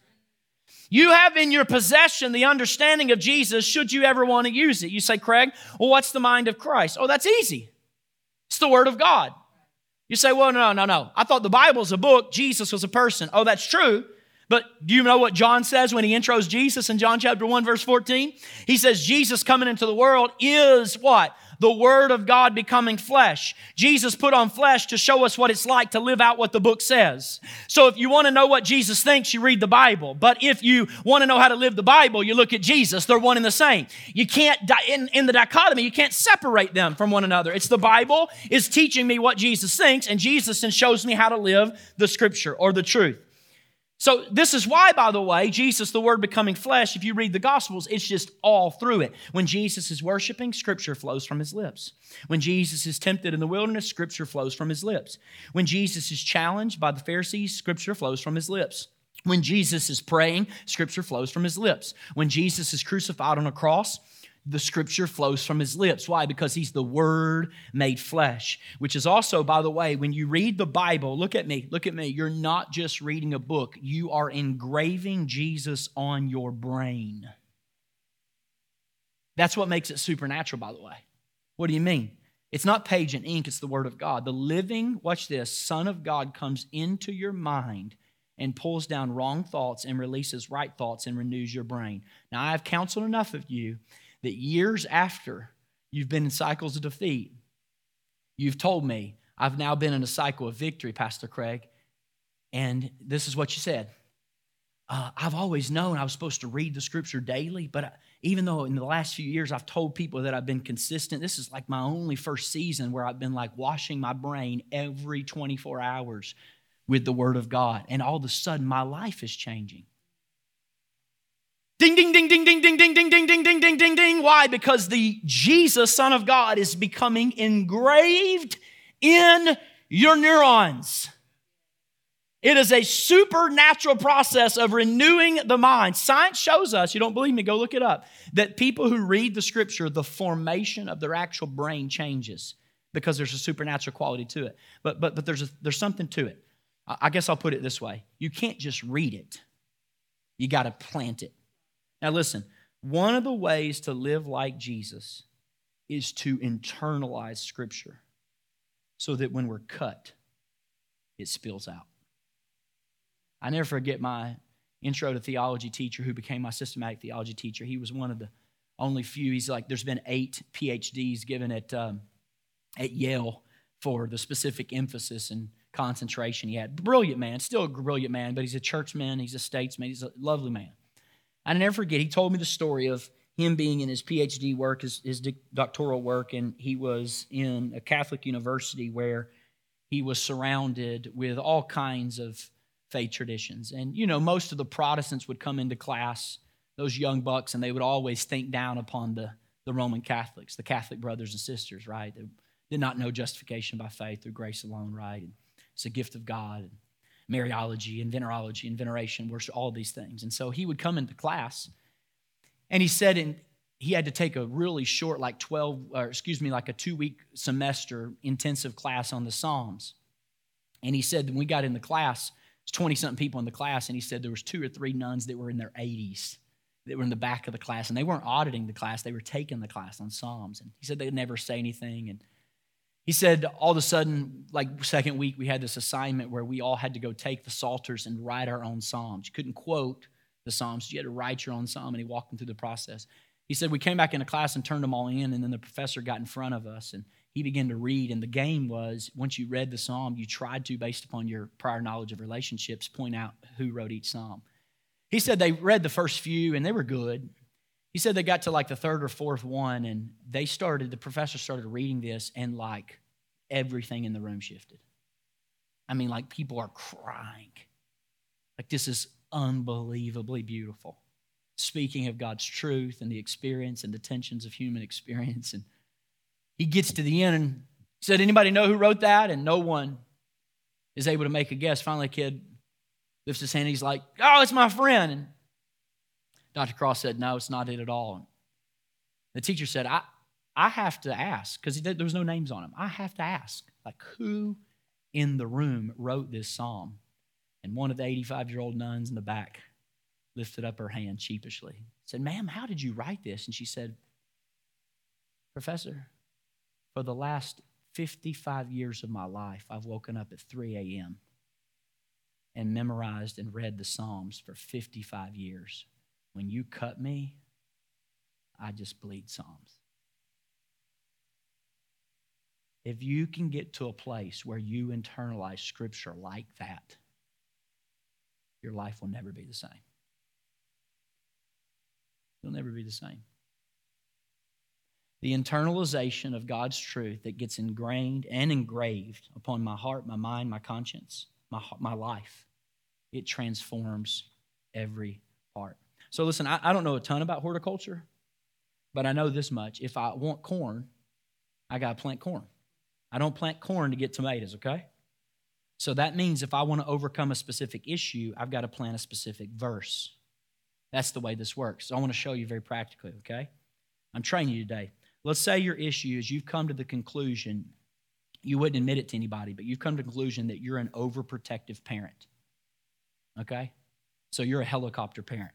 You have in your possession the understanding of Jesus should you ever want to use it. You say, Craig, well, what's the mind of Christ? Oh, that's easy. It's the Word of God. You say, well, no, no, no. I thought the Bible's a book, Jesus was a person. Oh, that's true. But do you know what John says when he intros Jesus in John chapter 1, verse 14? He says, Jesus coming into the world is what? The Word of God becoming flesh. Jesus put on flesh to show us what it's like to live out what the book says. So if you want to know what Jesus thinks, you read the Bible. But if you want to know how to live the Bible, you look at Jesus. They're one and the same. You can't, in, in the dichotomy, you can't separate them from one another. It's the Bible is teaching me what Jesus thinks, and Jesus then shows me how to live the Scripture or the truth. So, this is why, by the way, Jesus, the Word becoming flesh, if you read the Gospels, it's just all through it. When Jesus is worshiping, Scripture flows from his lips. When Jesus is tempted in the wilderness, Scripture flows from his lips. When Jesus is challenged by the Pharisees, Scripture flows from his lips. When Jesus is praying, Scripture flows from his lips. When Jesus is crucified on a cross, the scripture flows from his lips. Why? Because he's the word made flesh, which is also, by the way, when you read the Bible, look at me, look at me. You're not just reading a book, you are engraving Jesus on your brain. That's what makes it supernatural, by the way. What do you mean? It's not page and ink, it's the Word of God. The living, watch this, Son of God comes into your mind and pulls down wrong thoughts and releases right thoughts and renews your brain. Now, I have counseled enough of you that years after you've been in cycles of defeat, you've told me, I've now been in a cycle of victory, Pastor Craig. And this is what you said. Uh, I've always known I was supposed to read the scripture daily, but I, even though in the last few years I've told people that I've been consistent, this is like my only first season where I've been like washing my brain every 24 hours with the Word of God. And all of a sudden, my life is changing. Ding, ding, ding, ding, ding, ding, ding, ding, ding, ding, ding, ding, ding, ding. Why? Because the Jesus, Son of God, is becoming engraved in your neurons. It is a supernatural process of renewing the mind. Science shows us, you don't believe me, go look it up, that people who read the scripture, the formation of their actual brain changes because there's a supernatural quality to it. But, but, but there's, a, there's something to it. I guess I'll put it this way you can't just read it, you got to plant it. Now, listen, one of the ways to live like Jesus is to internalize Scripture so that when we're cut, it spills out. I never forget my intro to theology teacher who became my systematic theology teacher. He was one of the only few. He's like, there's been eight PhDs given at, um, at Yale for the specific emphasis and concentration he had. Brilliant man, still a brilliant man, but he's a churchman, he's a statesman, he's a lovely man. I never forget, he told me the story of him being in his PhD work, his, his doctoral work, and he was in a Catholic university where he was surrounded with all kinds of faith traditions. And, you know, most of the Protestants would come into class, those young bucks, and they would always think down upon the, the Roman Catholics, the Catholic brothers and sisters, right? They did not know justification by faith through grace alone, right? And it's a gift of God. And Mariology and venerology and veneration, worship, all these things. And so he would come into class, and he said, and he had to take a really short, like 12, or excuse me, like a two week semester intensive class on the Psalms. And he said, when we got in the class, 20 something people in the class, and he said there was two or three nuns that were in their 80s that were in the back of the class, and they weren't auditing the class, they were taking the class on Psalms. And he said they'd never say anything. And he said all of a sudden, like second week, we had this assignment where we all had to go take the Psalters and write our own Psalms. You couldn't quote the Psalms, you had to write your own Psalm, and he walked them through the process. He said we came back into class and turned them all in, and then the professor got in front of us and he began to read. And the game was once you read the psalm, you tried to, based upon your prior knowledge of relationships, point out who wrote each psalm. He said they read the first few and they were good. He said they got to like the third or fourth one and they started, the professor started reading this and like everything in the room shifted. I mean, like people are crying. Like this is unbelievably beautiful. Speaking of God's truth and the experience and the tensions of human experience and he gets to the end and said, Anybody know who wrote that? And no one is able to make a guess. Finally, a kid lifts his hand and he's like, Oh, it's my friend. And Dr. Cross said, No, it's not it at all. And the teacher said, I, I have to ask, because there was no names on him. I have to ask, like, who in the room wrote this psalm? And one of the 85 year old nuns in the back lifted up her hand sheepishly, said, Ma'am, how did you write this? And she said, Professor, for the last 55 years of my life, I've woken up at 3 a.m. and memorized and read the Psalms for 55 years. When you cut me, I just bleed Psalms. If you can get to a place where you internalize Scripture like that, your life will never be the same. You'll never be the same the internalization of God's truth that gets ingrained and engraved upon my heart, my mind, my conscience, my, my life, it transforms every part. So, listen, I, I don't know a ton about horticulture, but I know this much. If I want corn, I got to plant corn. I don't plant corn to get tomatoes, okay? So that means if I want to overcome a specific issue, I've got to plant a specific verse. That's the way this works. So I want to show you very practically, okay? I'm training you today. Let's say your issue is you've come to the conclusion, you wouldn't admit it to anybody, but you've come to the conclusion that you're an overprotective parent. Okay? So you're a helicopter parent.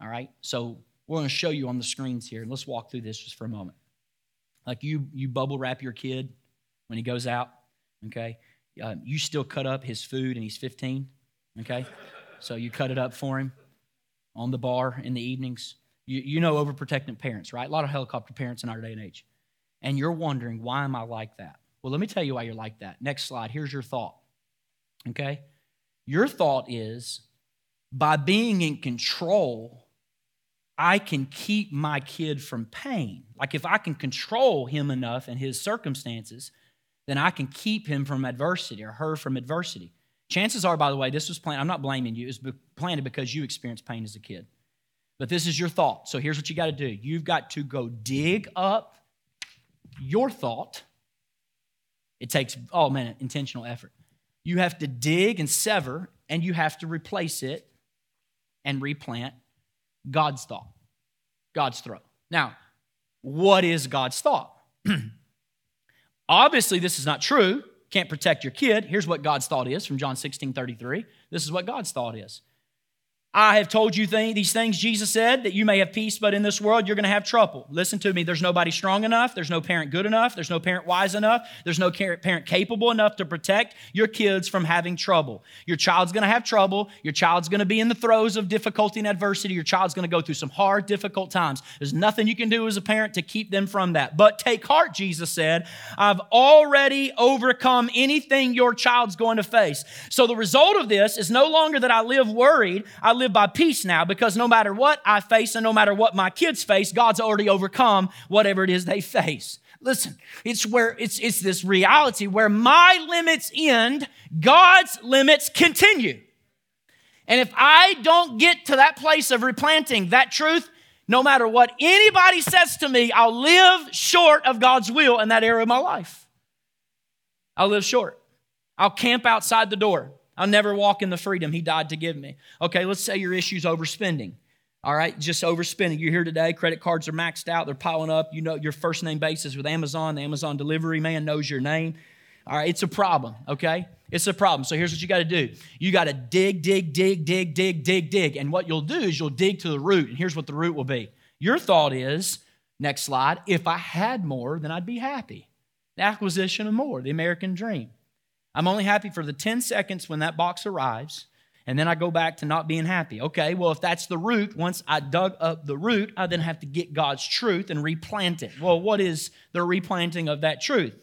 All right? So we're going to show you on the screens here. And let's walk through this just for a moment. Like you, you bubble wrap your kid when he goes out. Okay? Uh, you still cut up his food and he's 15. Okay? So you cut it up for him on the bar in the evenings. You, you know overprotective parents, right? A lot of helicopter parents in our day and age. And you're wondering, why am I like that? Well, let me tell you why you're like that. Next slide. Here's your thought. Okay? Your thought is by being in control, I can keep my kid from pain. Like if I can control him enough and his circumstances, then I can keep him from adversity or her from adversity. Chances are, by the way, this was planned. I'm not blaming you. It was planted because you experienced pain as a kid. But this is your thought. So here's what you got to do you've got to go dig up your thought. It takes, oh man, intentional effort. You have to dig and sever, and you have to replace it and replant God's thought, God's throat. Now, what is God's thought? Obviously, this is not true. Can't protect your kid. Here's what God's thought is from John 16 33. This is what God's thought is I have told you th- these things, Jesus said, that you may have peace, but in this world you're going to have trouble. Listen to me. There's nobody strong enough. There's no parent good enough. There's no parent wise enough. There's no parent capable enough to protect your kids from having trouble. Your child's going to have trouble. Your child's going to be in the throes of difficulty and adversity. Your child's going to go through some hard, difficult times. There's nothing you can do as a parent to keep them from that. But take heart, Jesus said. I've already overcome anything your child's going to face. So the result of this is no longer that I live worried. I live by peace now because no matter what I face and no matter what my kids face, God's already overcome whatever it is they face. Listen, it's where it's, it's this reality where my limits end, God's limits continue. And if I don't get to that place of replanting that truth, no matter what anybody says to me, I'll live short of God's will in that area of my life. I'll live short. I'll camp outside the door. I'll never walk in the freedom He died to give me. Okay, let's say your issue's overspending. All right, just overspending. You're here today, credit cards are maxed out, they're piling up. You know your first name basis with Amazon, the Amazon delivery man knows your name. All right, it's a problem, okay? It's a problem. So here's what you got to do you got to dig, dig, dig, dig, dig, dig, dig. And what you'll do is you'll dig to the root. And here's what the root will be. Your thought is, next slide, if I had more, then I'd be happy. The acquisition of more, the American dream. I'm only happy for the 10 seconds when that box arrives, and then I go back to not being happy. Okay, well, if that's the root, once I dug up the root, I then have to get God's truth and replant it. Well, what is the replanting of that truth?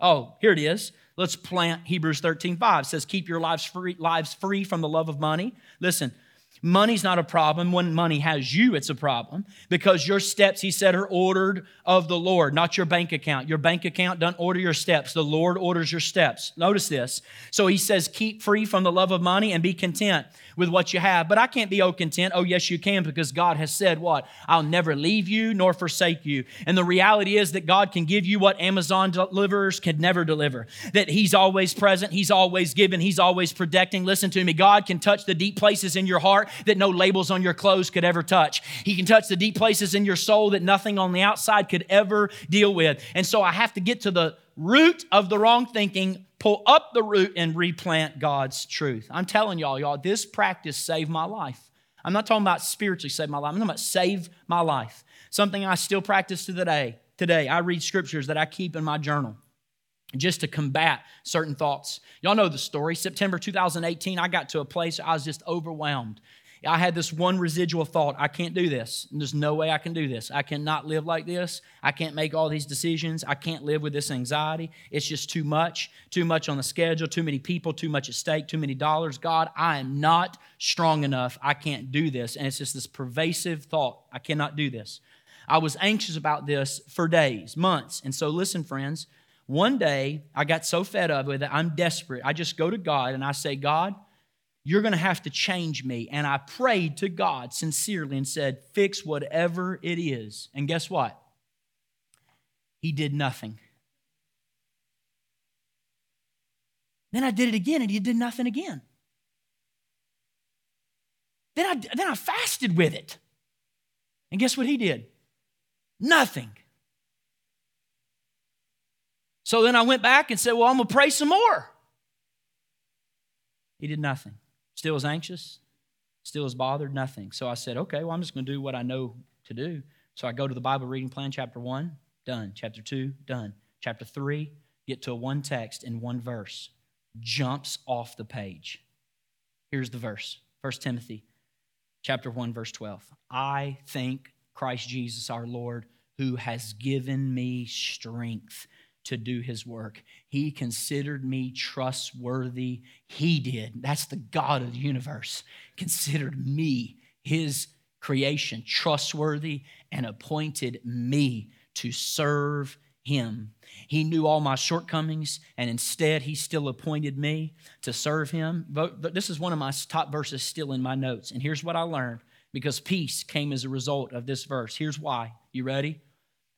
Oh, here it is. Let's plant Hebrews 13 5. It says, Keep your lives free, lives free from the love of money. Listen, Money's not a problem. When money has you, it's a problem because your steps, he said, are ordered of the Lord, not your bank account. Your bank account doesn't order your steps. The Lord orders your steps. Notice this. So he says, keep free from the love of money and be content with what you have. But I can't be oh content. Oh, yes, you can because God has said what? I'll never leave you nor forsake you. And the reality is that God can give you what Amazon delivers could never deliver. That He's always present, He's always giving, He's always protecting. Listen to me. God can touch the deep places in your heart that no labels on your clothes could ever touch. He can touch the deep places in your soul that nothing on the outside could ever deal with. And so I have to get to the root of the wrong thinking pull up the root and replant God's truth. I'm telling y'all, y'all, this practice saved my life. I'm not talking about spiritually save my life. I'm talking about save my life. Something I still practice to the day. Today, I read scriptures that I keep in my journal just to combat certain thoughts. Y'all know the story. September 2018, I got to a place I was just overwhelmed. I had this one residual thought I can't do this. There's no way I can do this. I cannot live like this. I can't make all these decisions. I can't live with this anxiety. It's just too much, too much on the schedule, too many people, too much at stake, too many dollars. God, I am not strong enough. I can't do this. And it's just this pervasive thought I cannot do this. I was anxious about this for days, months. And so, listen, friends, one day I got so fed up with it, I'm desperate. I just go to God and I say, God, you're going to have to change me. And I prayed to God sincerely and said, Fix whatever it is. And guess what? He did nothing. Then I did it again and he did nothing again. Then I, then I fasted with it. And guess what he did? Nothing. So then I went back and said, Well, I'm going to pray some more. He did nothing. Still as anxious, still as bothered, nothing. So I said, okay, well, I'm just going to do what I know to do. So I go to the Bible reading plan, chapter one, done. Chapter two, done. Chapter three, get to one text in one verse, jumps off the page. Here's the verse 1 Timothy chapter 1, verse 12. I thank Christ Jesus our Lord, who has given me strength to do his work. He considered me trustworthy. He did. That's the God of the universe. Considered me, his creation, trustworthy and appointed me to serve him. He knew all my shortcomings, and instead, he still appointed me to serve him. But this is one of my top verses still in my notes. And here's what I learned because peace came as a result of this verse. Here's why. You ready?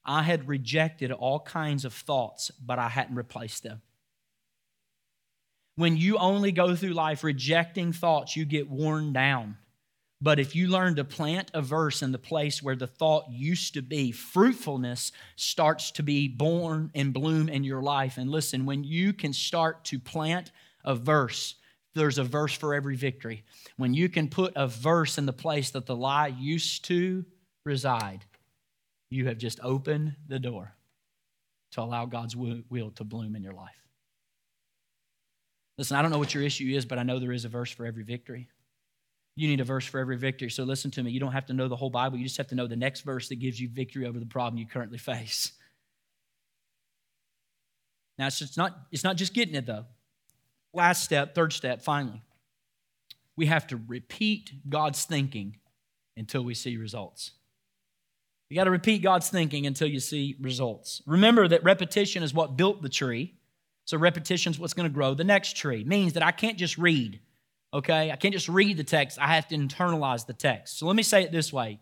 I had rejected all kinds of thoughts, but I hadn't replaced them. When you only go through life rejecting thoughts, you get worn down. But if you learn to plant a verse in the place where the thought used to be, fruitfulness starts to be born and bloom in your life. And listen, when you can start to plant a verse there's a verse for every victory. When you can put a verse in the place that the lie used to reside, you have just opened the door to allow God's will to bloom in your life. Listen, I don't know what your issue is, but I know there is a verse for every victory. You need a verse for every victory. So listen to me. You don't have to know the whole Bible. You just have to know the next verse that gives you victory over the problem you currently face. Now, it's, not, it's not just getting it, though. Last step, third step, finally. We have to repeat God's thinking until we see results. You got to repeat God's thinking until you see results. Remember that repetition is what built the tree. So repetition is what's going to grow the next tree. Means that I can't just read, okay? I can't just read the text. I have to internalize the text. So let me say it this way.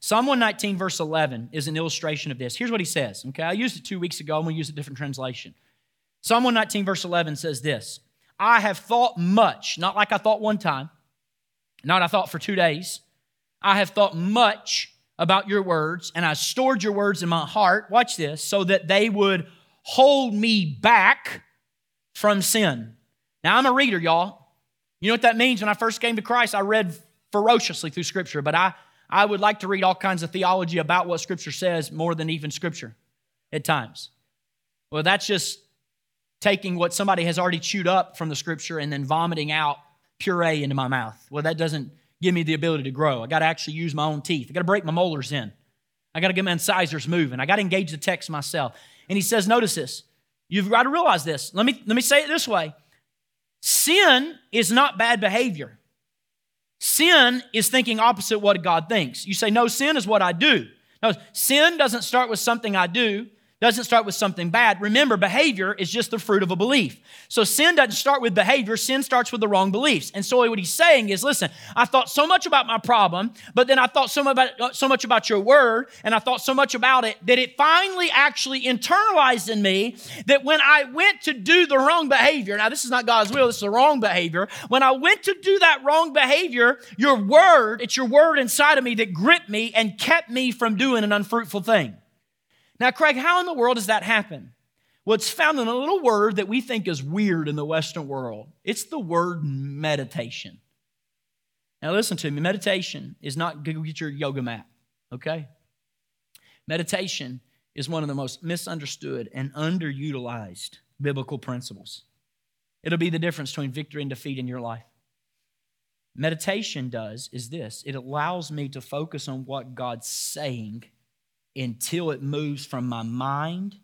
Psalm 119, verse 11, is an illustration of this. Here's what he says, okay? I used it two weeks ago. I'm going to use a different translation. Psalm 119, verse 11 says this I have thought much, not like I thought one time, not I thought for two days. I have thought much about your words, and I stored your words in my heart, watch this, so that they would hold me back from sin. Now, I'm a reader, y'all. You know what that means? When I first came to Christ, I read ferociously through Scripture, but I, I would like to read all kinds of theology about what Scripture says more than even Scripture at times. Well, that's just taking what somebody has already chewed up from the Scripture and then vomiting out puree into my mouth. Well, that doesn't give me the ability to grow. I got to actually use my own teeth. I got to break my molars in. I got to get my incisors moving. I got to engage the text myself. And he says, notice this. You've got to realize this. Let me, let me say it this way sin is not bad behavior. Sin is thinking opposite what God thinks. You say, no, sin is what I do. No, sin doesn't start with something I do doesn't start with something bad. Remember, behavior is just the fruit of a belief. So sin doesn't start with behavior, sin starts with the wrong beliefs. And so what he's saying is, listen, I thought so much about my problem, but then I thought so much about, so much about your word, and I thought so much about it that it finally actually internalized in me that when I went to do the wrong behavior, now this is not God's will, this is the wrong behavior. When I went to do that wrong behavior, your word, it's your word inside of me that gripped me and kept me from doing an unfruitful thing. Now, Craig, how in the world does that happen? Well, it's found in a little word that we think is weird in the Western world. It's the word meditation. Now, listen to me. Meditation is not go get your yoga mat, okay? Meditation is one of the most misunderstood and underutilized biblical principles. It'll be the difference between victory and defeat in your life. Meditation does is this it allows me to focus on what God's saying until it moves from my mind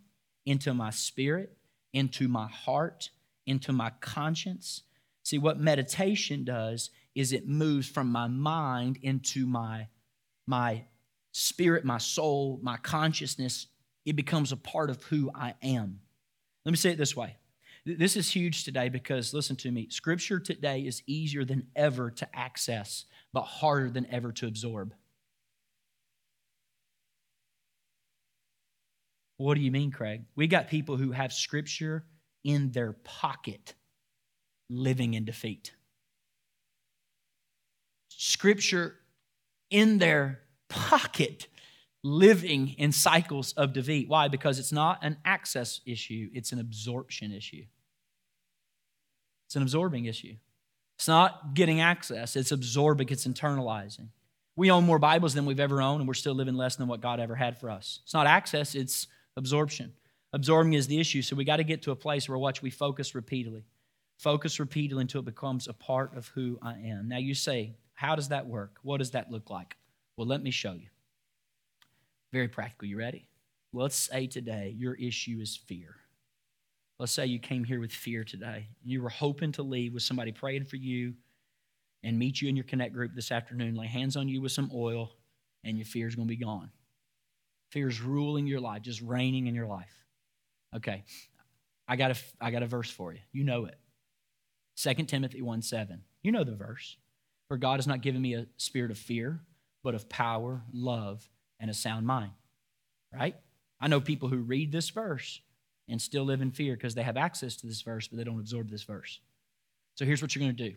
into my spirit, into my heart, into my conscience. See, what meditation does is it moves from my mind into my, my spirit, my soul, my consciousness. It becomes a part of who I am. Let me say it this way. This is huge today because, listen to me, Scripture today is easier than ever to access, but harder than ever to absorb. What do you mean, Craig? We got people who have scripture in their pocket living in defeat. Scripture in their pocket living in cycles of defeat. Why? Because it's not an access issue, it's an absorption issue. It's an absorbing issue. It's not getting access, it's absorbing, it's internalizing. We own more Bibles than we've ever owned, and we're still living less than what God ever had for us. It's not access, it's absorption. Absorbing is the issue, so we got to get to a place where, watch, we focus repeatedly. Focus repeatedly until it becomes a part of who I am. Now, you say, how does that work? What does that look like? Well, let me show you. Very practical. You ready? Let's say today your issue is fear. Let's say you came here with fear today. You were hoping to leave with somebody praying for you and meet you in your connect group this afternoon, lay hands on you with some oil, and your fear is going to be gone. Fear is ruling your life, just reigning in your life. Okay, I got a, I got a verse for you. You know it. 2 Timothy 1 7. You know the verse. For God has not given me a spirit of fear, but of power, love, and a sound mind. Right? I know people who read this verse and still live in fear because they have access to this verse, but they don't absorb this verse. So here's what you're going to do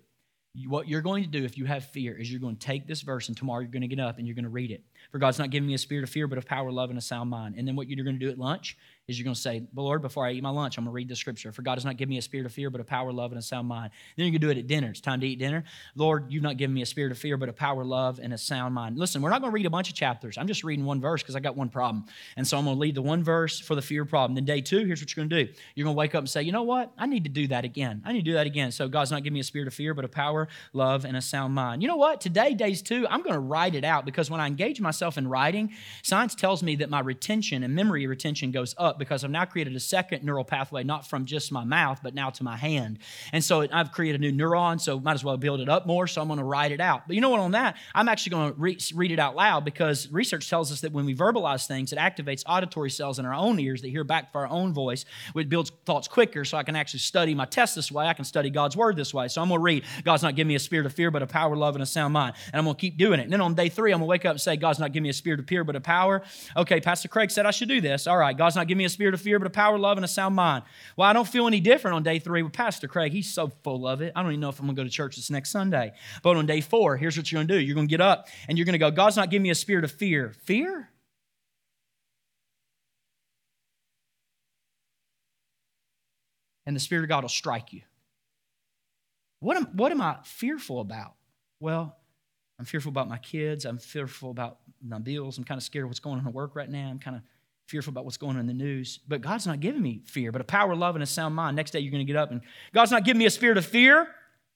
what you're going to do if you have fear is you're going to take this verse and tomorrow you're going to get up and you're going to read it. For God's not giving me a spirit of fear, but of power, love, and a sound mind. And then what you're going to do at lunch is you're going to say, Lord, before I eat my lunch, I'm going to read the scripture. For God does not give me a spirit of fear, but a power, love, and a sound mind. Then you can do it at dinner. It's time to eat dinner. Lord, you've not given me a spirit of fear, but a power, love, and a sound mind. Listen, we're not going to read a bunch of chapters. I'm just reading one verse because I got one problem. And so I'm going to lead the one verse for the fear problem. Then day two, here's what you're going to do. You're going to wake up and say, you know what? I need to do that again. I need to do that again. So God's not giving me a spirit of fear, but a power, love, and a sound mind. You know what? Today, days two, I'm going to write it out because when I engage myself in writing, science tells me that my retention and memory retention goes up because I've now created a second neural pathway, not from just my mouth, but now to my hand. And so I've created a new neuron, so might as well build it up more. So I'm going to write it out. But you know what, on that, I'm actually going to re- read it out loud because research tells us that when we verbalize things, it activates auditory cells in our own ears that hear back for our own voice, which builds thoughts quicker so I can actually study my test this way. I can study God's word this way. So I'm going to read, God's not giving me a spirit of fear, but a power, love, and a sound mind. And I'm going to keep doing it. And then on day three, I'm going to wake up and say, God's not giving me a spirit of fear, but a power. Okay, Pastor Craig said I should do this. All right, God's not giving me a spirit of fear, but a power, love, and a sound mind. Well, I don't feel any different on day three with Pastor Craig. He's so full of it. I don't even know if I'm going to go to church this next Sunday. But on day four, here's what you're going to do you're going to get up and you're going to go, God's not giving me a spirit of fear. Fear? And the Spirit of God will strike you. What am, what am I fearful about? Well, I'm fearful about my kids. I'm fearful about my bills. I'm kind of scared of what's going on at work right now. I'm kind of fearful about what's going on in the news. But God's not giving me fear, but a power, love, and a sound mind. Next day, you're going to get up and God's not giving me a spirit of fear.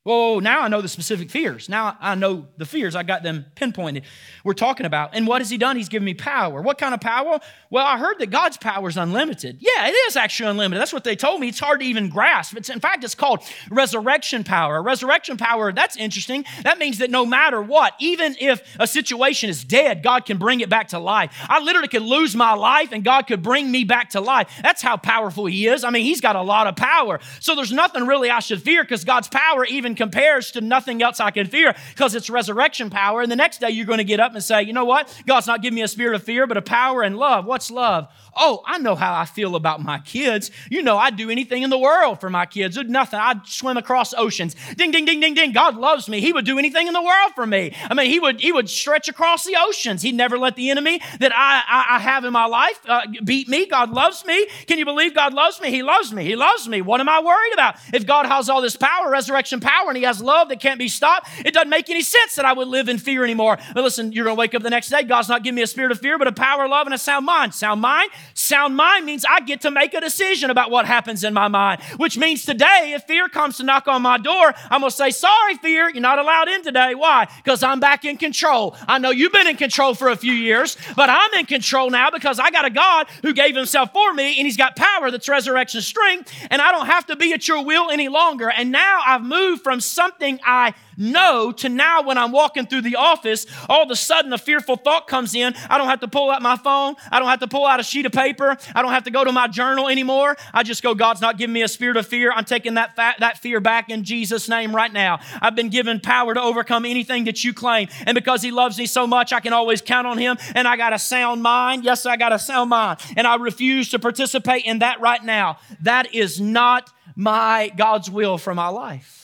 Well, now I know the specific fears. Now I know the fears. I got them pinpointed. We're talking about. And what has He done? He's given me power. What kind of power? Well, I heard that God's power is unlimited. Yeah, it is actually unlimited. That's what they told me. It's hard to even grasp. It's, in fact, it's called resurrection power. Resurrection power, that's interesting. That means that no matter what, even if a situation is dead, God can bring it back to life. I literally could lose my life and God could bring me back to life. That's how powerful He is. I mean, He's got a lot of power. So there's nothing really I should fear because God's power even compares to nothing else I can fear because it's resurrection power. And the next day you're going to get up and say, you know what? God's not giving me a spirit of fear, but a power and love. What's love? Oh, I know how I feel about my kids. You know, I'd do anything in the world for my kids. There's nothing. I'd swim across oceans. Ding, ding, ding, ding, ding. God loves me. He would do anything in the world for me. I mean, he would he would stretch across the oceans. He'd never let the enemy that I, I, I have in my life uh, beat me. God loves me. Can you believe God loves me? He loves me. He loves me. What am I worried about? If God has all this power, resurrection power, and He has love that can't be stopped, it doesn't make any sense that I would live in fear anymore. But listen, you're going to wake up the next day. God's not giving me a spirit of fear, but a power, love, and a sound mind. Sound mind? Sound mind means I get to make a decision about what happens in my mind, which means today, if fear comes to knock on my door, I'm going to say, Sorry, fear, you're not allowed in today. Why? Because I'm back in control. I know you've been in control for a few years, but I'm in control now because I got a God who gave himself for me and he's got power that's resurrection strength, and I don't have to be at your will any longer. And now I've moved from something I know to now when I'm walking through the office, all of a sudden a fearful thought comes in. I don't have to pull out my phone. I don't have to pull out a sheet of paper. I don't have to go to my journal anymore. I just go, God's not giving me a spirit of fear. I'm taking that, fa- that fear back in Jesus' name right now. I've been given power to overcome anything that you claim. And because He loves me so much, I can always count on Him. And I got a sound mind. Yes, I got a sound mind. And I refuse to participate in that right now. That is not my God's will for my life.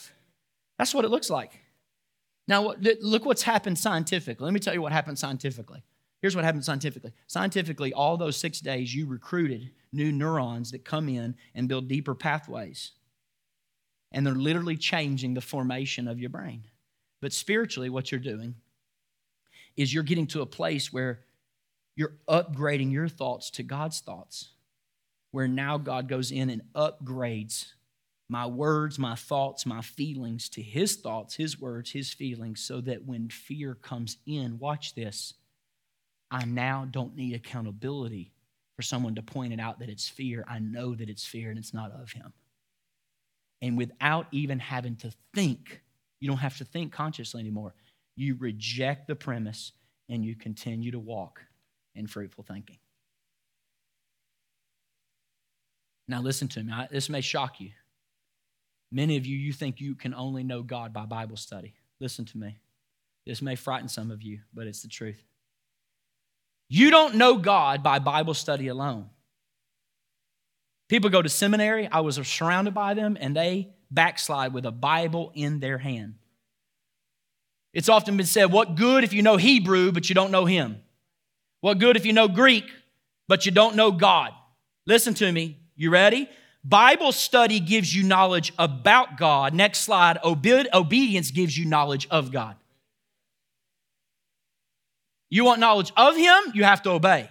That's what it looks like. Now, look what's happened scientifically. Let me tell you what happened scientifically. Here's what happened scientifically. Scientifically, all those six days, you recruited new neurons that come in and build deeper pathways. And they're literally changing the formation of your brain. But spiritually, what you're doing is you're getting to a place where you're upgrading your thoughts to God's thoughts, where now God goes in and upgrades my words, my thoughts, my feelings to his thoughts, his words, his feelings, so that when fear comes in, watch this, I now don't need accountability for someone to point it out that it's fear. I know that it's fear and it's not of him. And without even having to think, you don't have to think consciously anymore. You reject the premise and you continue to walk in fruitful thinking. Now, listen to me. This may shock you. Many of you, you think you can only know God by Bible study. Listen to me. This may frighten some of you, but it's the truth. You don't know God by Bible study alone. People go to seminary, I was surrounded by them, and they backslide with a Bible in their hand. It's often been said, What good if you know Hebrew, but you don't know Him? What good if you know Greek, but you don't know God? Listen to me. You ready? Bible study gives you knowledge about God. Next slide. Obe- obedience gives you knowledge of God. You want knowledge of Him, you have to obey.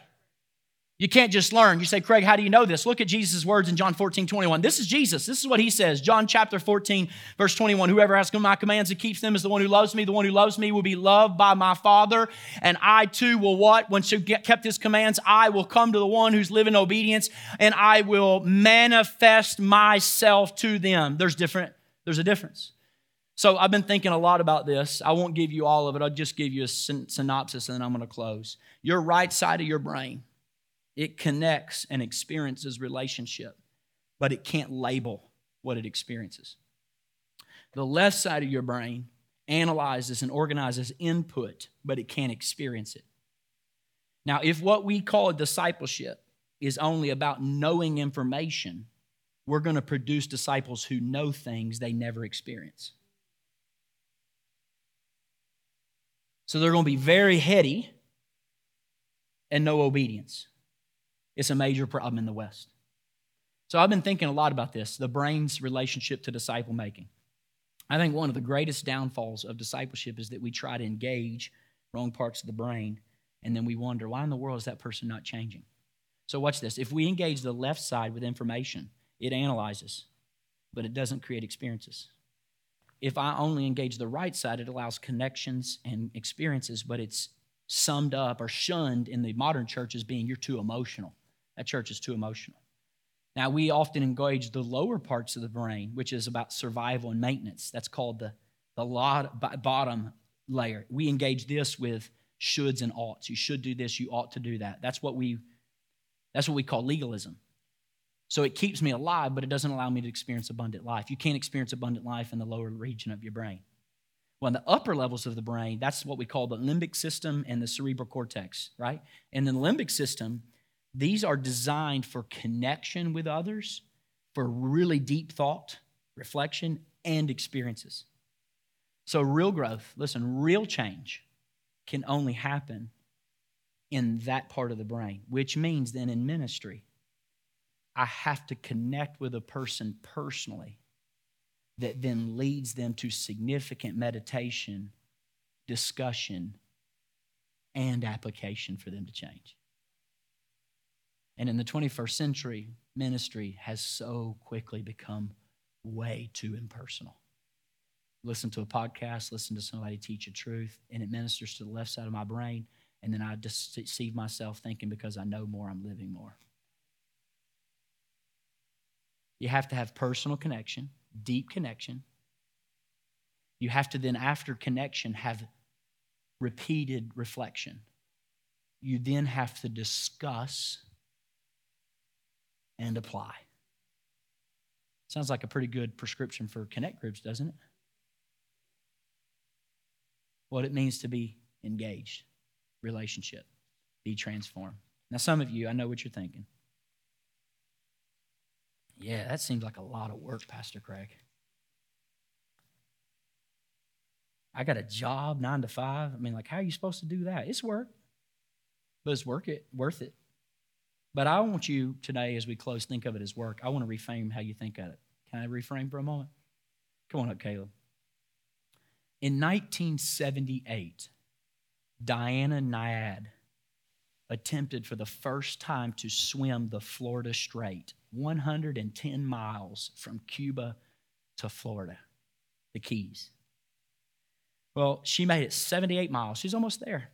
You can't just learn. You say, Craig, how do you know this? Look at Jesus' words in John 14, 21. This is Jesus. This is what he says. John chapter 14, verse 21. Whoever has my commands and keeps them is the one who loves me. The one who loves me will be loved by my Father. And I too will what? Once you kept his commands, I will come to the one who's living obedience and I will manifest myself to them. There's different, there's a difference. So I've been thinking a lot about this. I won't give you all of it. I'll just give you a synopsis and then I'm going to close. Your right side of your brain it connects and experiences relationship, but it can't label what it experiences. The left side of your brain analyzes and organizes input, but it can't experience it. Now, if what we call discipleship is only about knowing information, we're going to produce disciples who know things they never experience. So they're going to be very heady and no obedience. It's a major problem in the West. So I've been thinking a lot about this the brain's relationship to disciple making. I think one of the greatest downfalls of discipleship is that we try to engage wrong parts of the brain and then we wonder, why in the world is that person not changing? So, watch this. If we engage the left side with information, it analyzes, but it doesn't create experiences. If I only engage the right side, it allows connections and experiences, but it's summed up or shunned in the modern church as being you're too emotional. That church is too emotional. Now, we often engage the lower parts of the brain, which is about survival and maintenance. That's called the, the lot, bottom layer. We engage this with shoulds and oughts. You should do this, you ought to do that. That's what we, that's what we call legalism. So it keeps me alive, but it doesn't allow me to experience abundant life. You can't experience abundant life in the lower region of your brain. Well, in the upper levels of the brain, that's what we call the limbic system and the cerebral cortex, right? And the limbic system these are designed for connection with others, for really deep thought, reflection, and experiences. So, real growth, listen, real change can only happen in that part of the brain, which means then in ministry, I have to connect with a person personally that then leads them to significant meditation, discussion, and application for them to change. And in the 21st century, ministry has so quickly become way too impersonal. Listen to a podcast, listen to somebody teach a truth, and it ministers to the left side of my brain. And then I deceive myself thinking because I know more, I'm living more. You have to have personal connection, deep connection. You have to then, after connection, have repeated reflection. You then have to discuss and apply. Sounds like a pretty good prescription for connect groups, doesn't it? What it means to be engaged, relationship, be transformed. Now, some of you, I know what you're thinking. Yeah, that seems like a lot of work, Pastor Craig. I got a job, nine to five. I mean, like, how are you supposed to do that? It's work, but it's work it, worth it. But I want you today, as we close, think of it as work. I want to reframe how you think of it. Can I reframe for a moment? Come on up, Caleb. In 1978, Diana Nyad attempted for the first time to swim the Florida Strait, 110 miles from Cuba to Florida, the Keys. Well, she made it 78 miles. She's almost there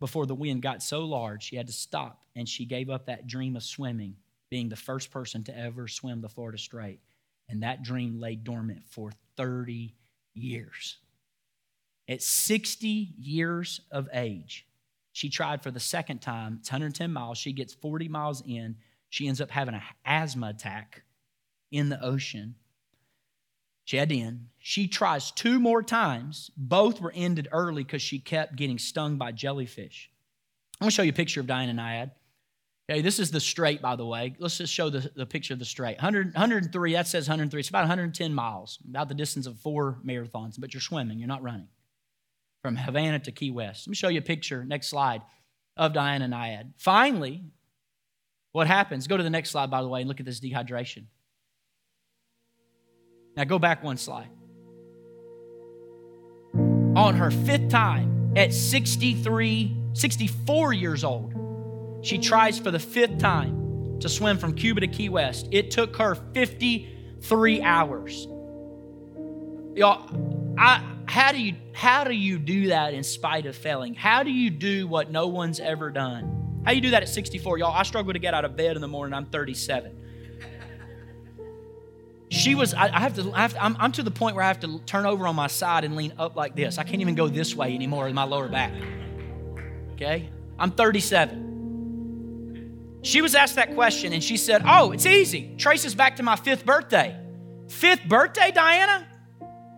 before the wind got so large she had to stop and she gave up that dream of swimming, being the first person to ever swim the Florida Strait. And that dream lay dormant for 30 years. At 60 years of age, she tried for the second time. It's 110 miles. She gets 40 miles in. She ends up having an asthma attack in the ocean. She had to end. She tries two more times. Both were ended early because she kept getting stung by jellyfish. I'm going to show you a picture of Diana Nyad. Okay, this is the strait, by the way. Let's just show the, the picture of the strait. 100, 103, that says 103. It's about 110 miles, about the distance of four marathons, but you're swimming, you're not running. From Havana to Key West. Let me show you a picture, next slide, of Diana Nyad. Finally, What happens? Go to the next slide, by the way, and look at this dehydration. Now go back one slide. On her fifth time, at 63, 64 years old, she tries for the fifth time to swim from Cuba to Key West. It took her 53 hours. Y'all, I, how do you how do you do that in spite of failing? How do you do what no one's ever done? How do you do that at 64? Y'all, I struggle to get out of bed in the morning. I'm 37. She was, I, have to, I have to I'm, I'm to the point where I have to turn over on my side and lean up like this. I can't even go this way anymore in my lower back. Okay? I'm 37. She was asked that question and she said, Oh, it's easy. Traces back to my fifth birthday. Fifth birthday, Diana?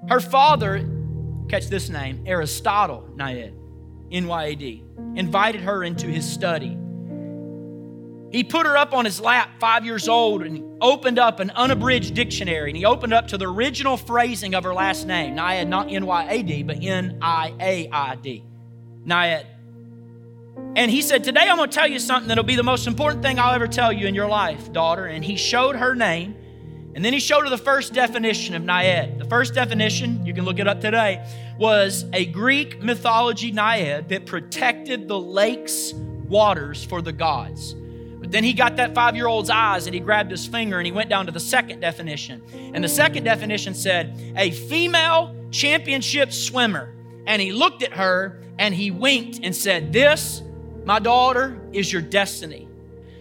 Her father, catch this name, Aristotle Nyad, NYAD, invited her into his study. He put her up on his lap, five years old, and opened up an unabridged dictionary. And he opened up to the original phrasing of her last name, Nyad, not N Y A D, but N I A I D. Nyad. And he said, Today I'm going to tell you something that'll be the most important thing I'll ever tell you in your life, daughter. And he showed her name. And then he showed her the first definition of Naiad. The first definition, you can look it up today, was a Greek mythology Naiad that protected the lake's waters for the gods. Then he got that five year old's eyes and he grabbed his finger and he went down to the second definition. And the second definition said, a female championship swimmer. And he looked at her and he winked and said, This my daughter, is your destiny.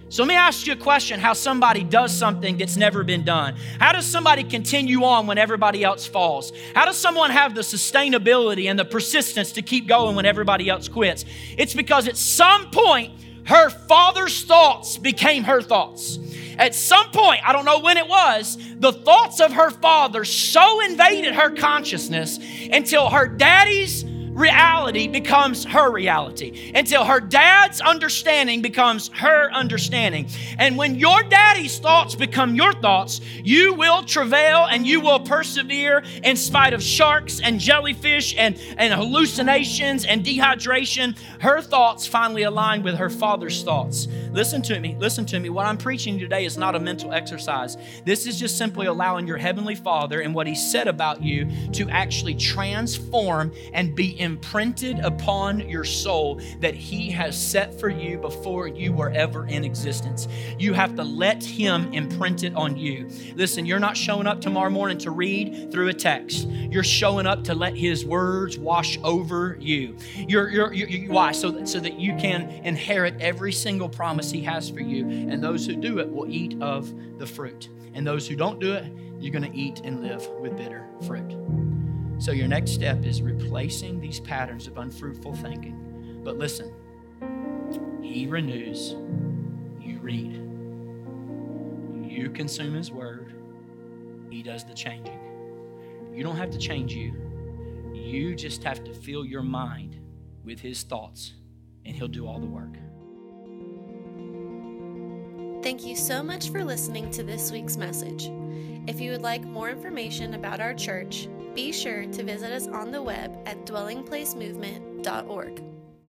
So let me ask you a question how somebody does something that's never been done. How does somebody continue on when everybody else falls? How does someone have the sustainability and the persistence to keep going when everybody else quits? It's because at some point, her father's thoughts became her thoughts. At some point, I don't know when it was, the thoughts of her father so invaded her consciousness until her daddy's reality becomes her reality until her dad's understanding becomes her understanding. And when your daddy's thoughts become your thoughts, you will travail and you will persevere in spite of sharks and jellyfish and, and hallucinations and dehydration. Her thoughts finally align with her father's thoughts. Listen to me, listen to me. What I'm preaching today is not a mental exercise. This is just simply allowing your Heavenly Father and what He said about you to actually transform and be imprinted upon your soul that He has set for you before you were ever in existence. You have to let Him imprint it on you. Listen, you're not showing up tomorrow morning to read through a text. You're showing up to let His words wash over you. You're, you're, you're why? So that, so that you can inherit every single promise He has for you. And those who do it will eat of the fruit. And those who don't do it, you're going to eat and live with bitter fruit. So your next step is replacing these patterns of unfruitful thinking. But listen, He renews, you read. You consume His word, He does the changing. You don't have to change you, you just have to fill your mind with His thoughts, and He'll do all the work. Thank you so much for listening to this week's message. If you would like more information about our church, be sure to visit us on the web at dwellingplacemovement.org.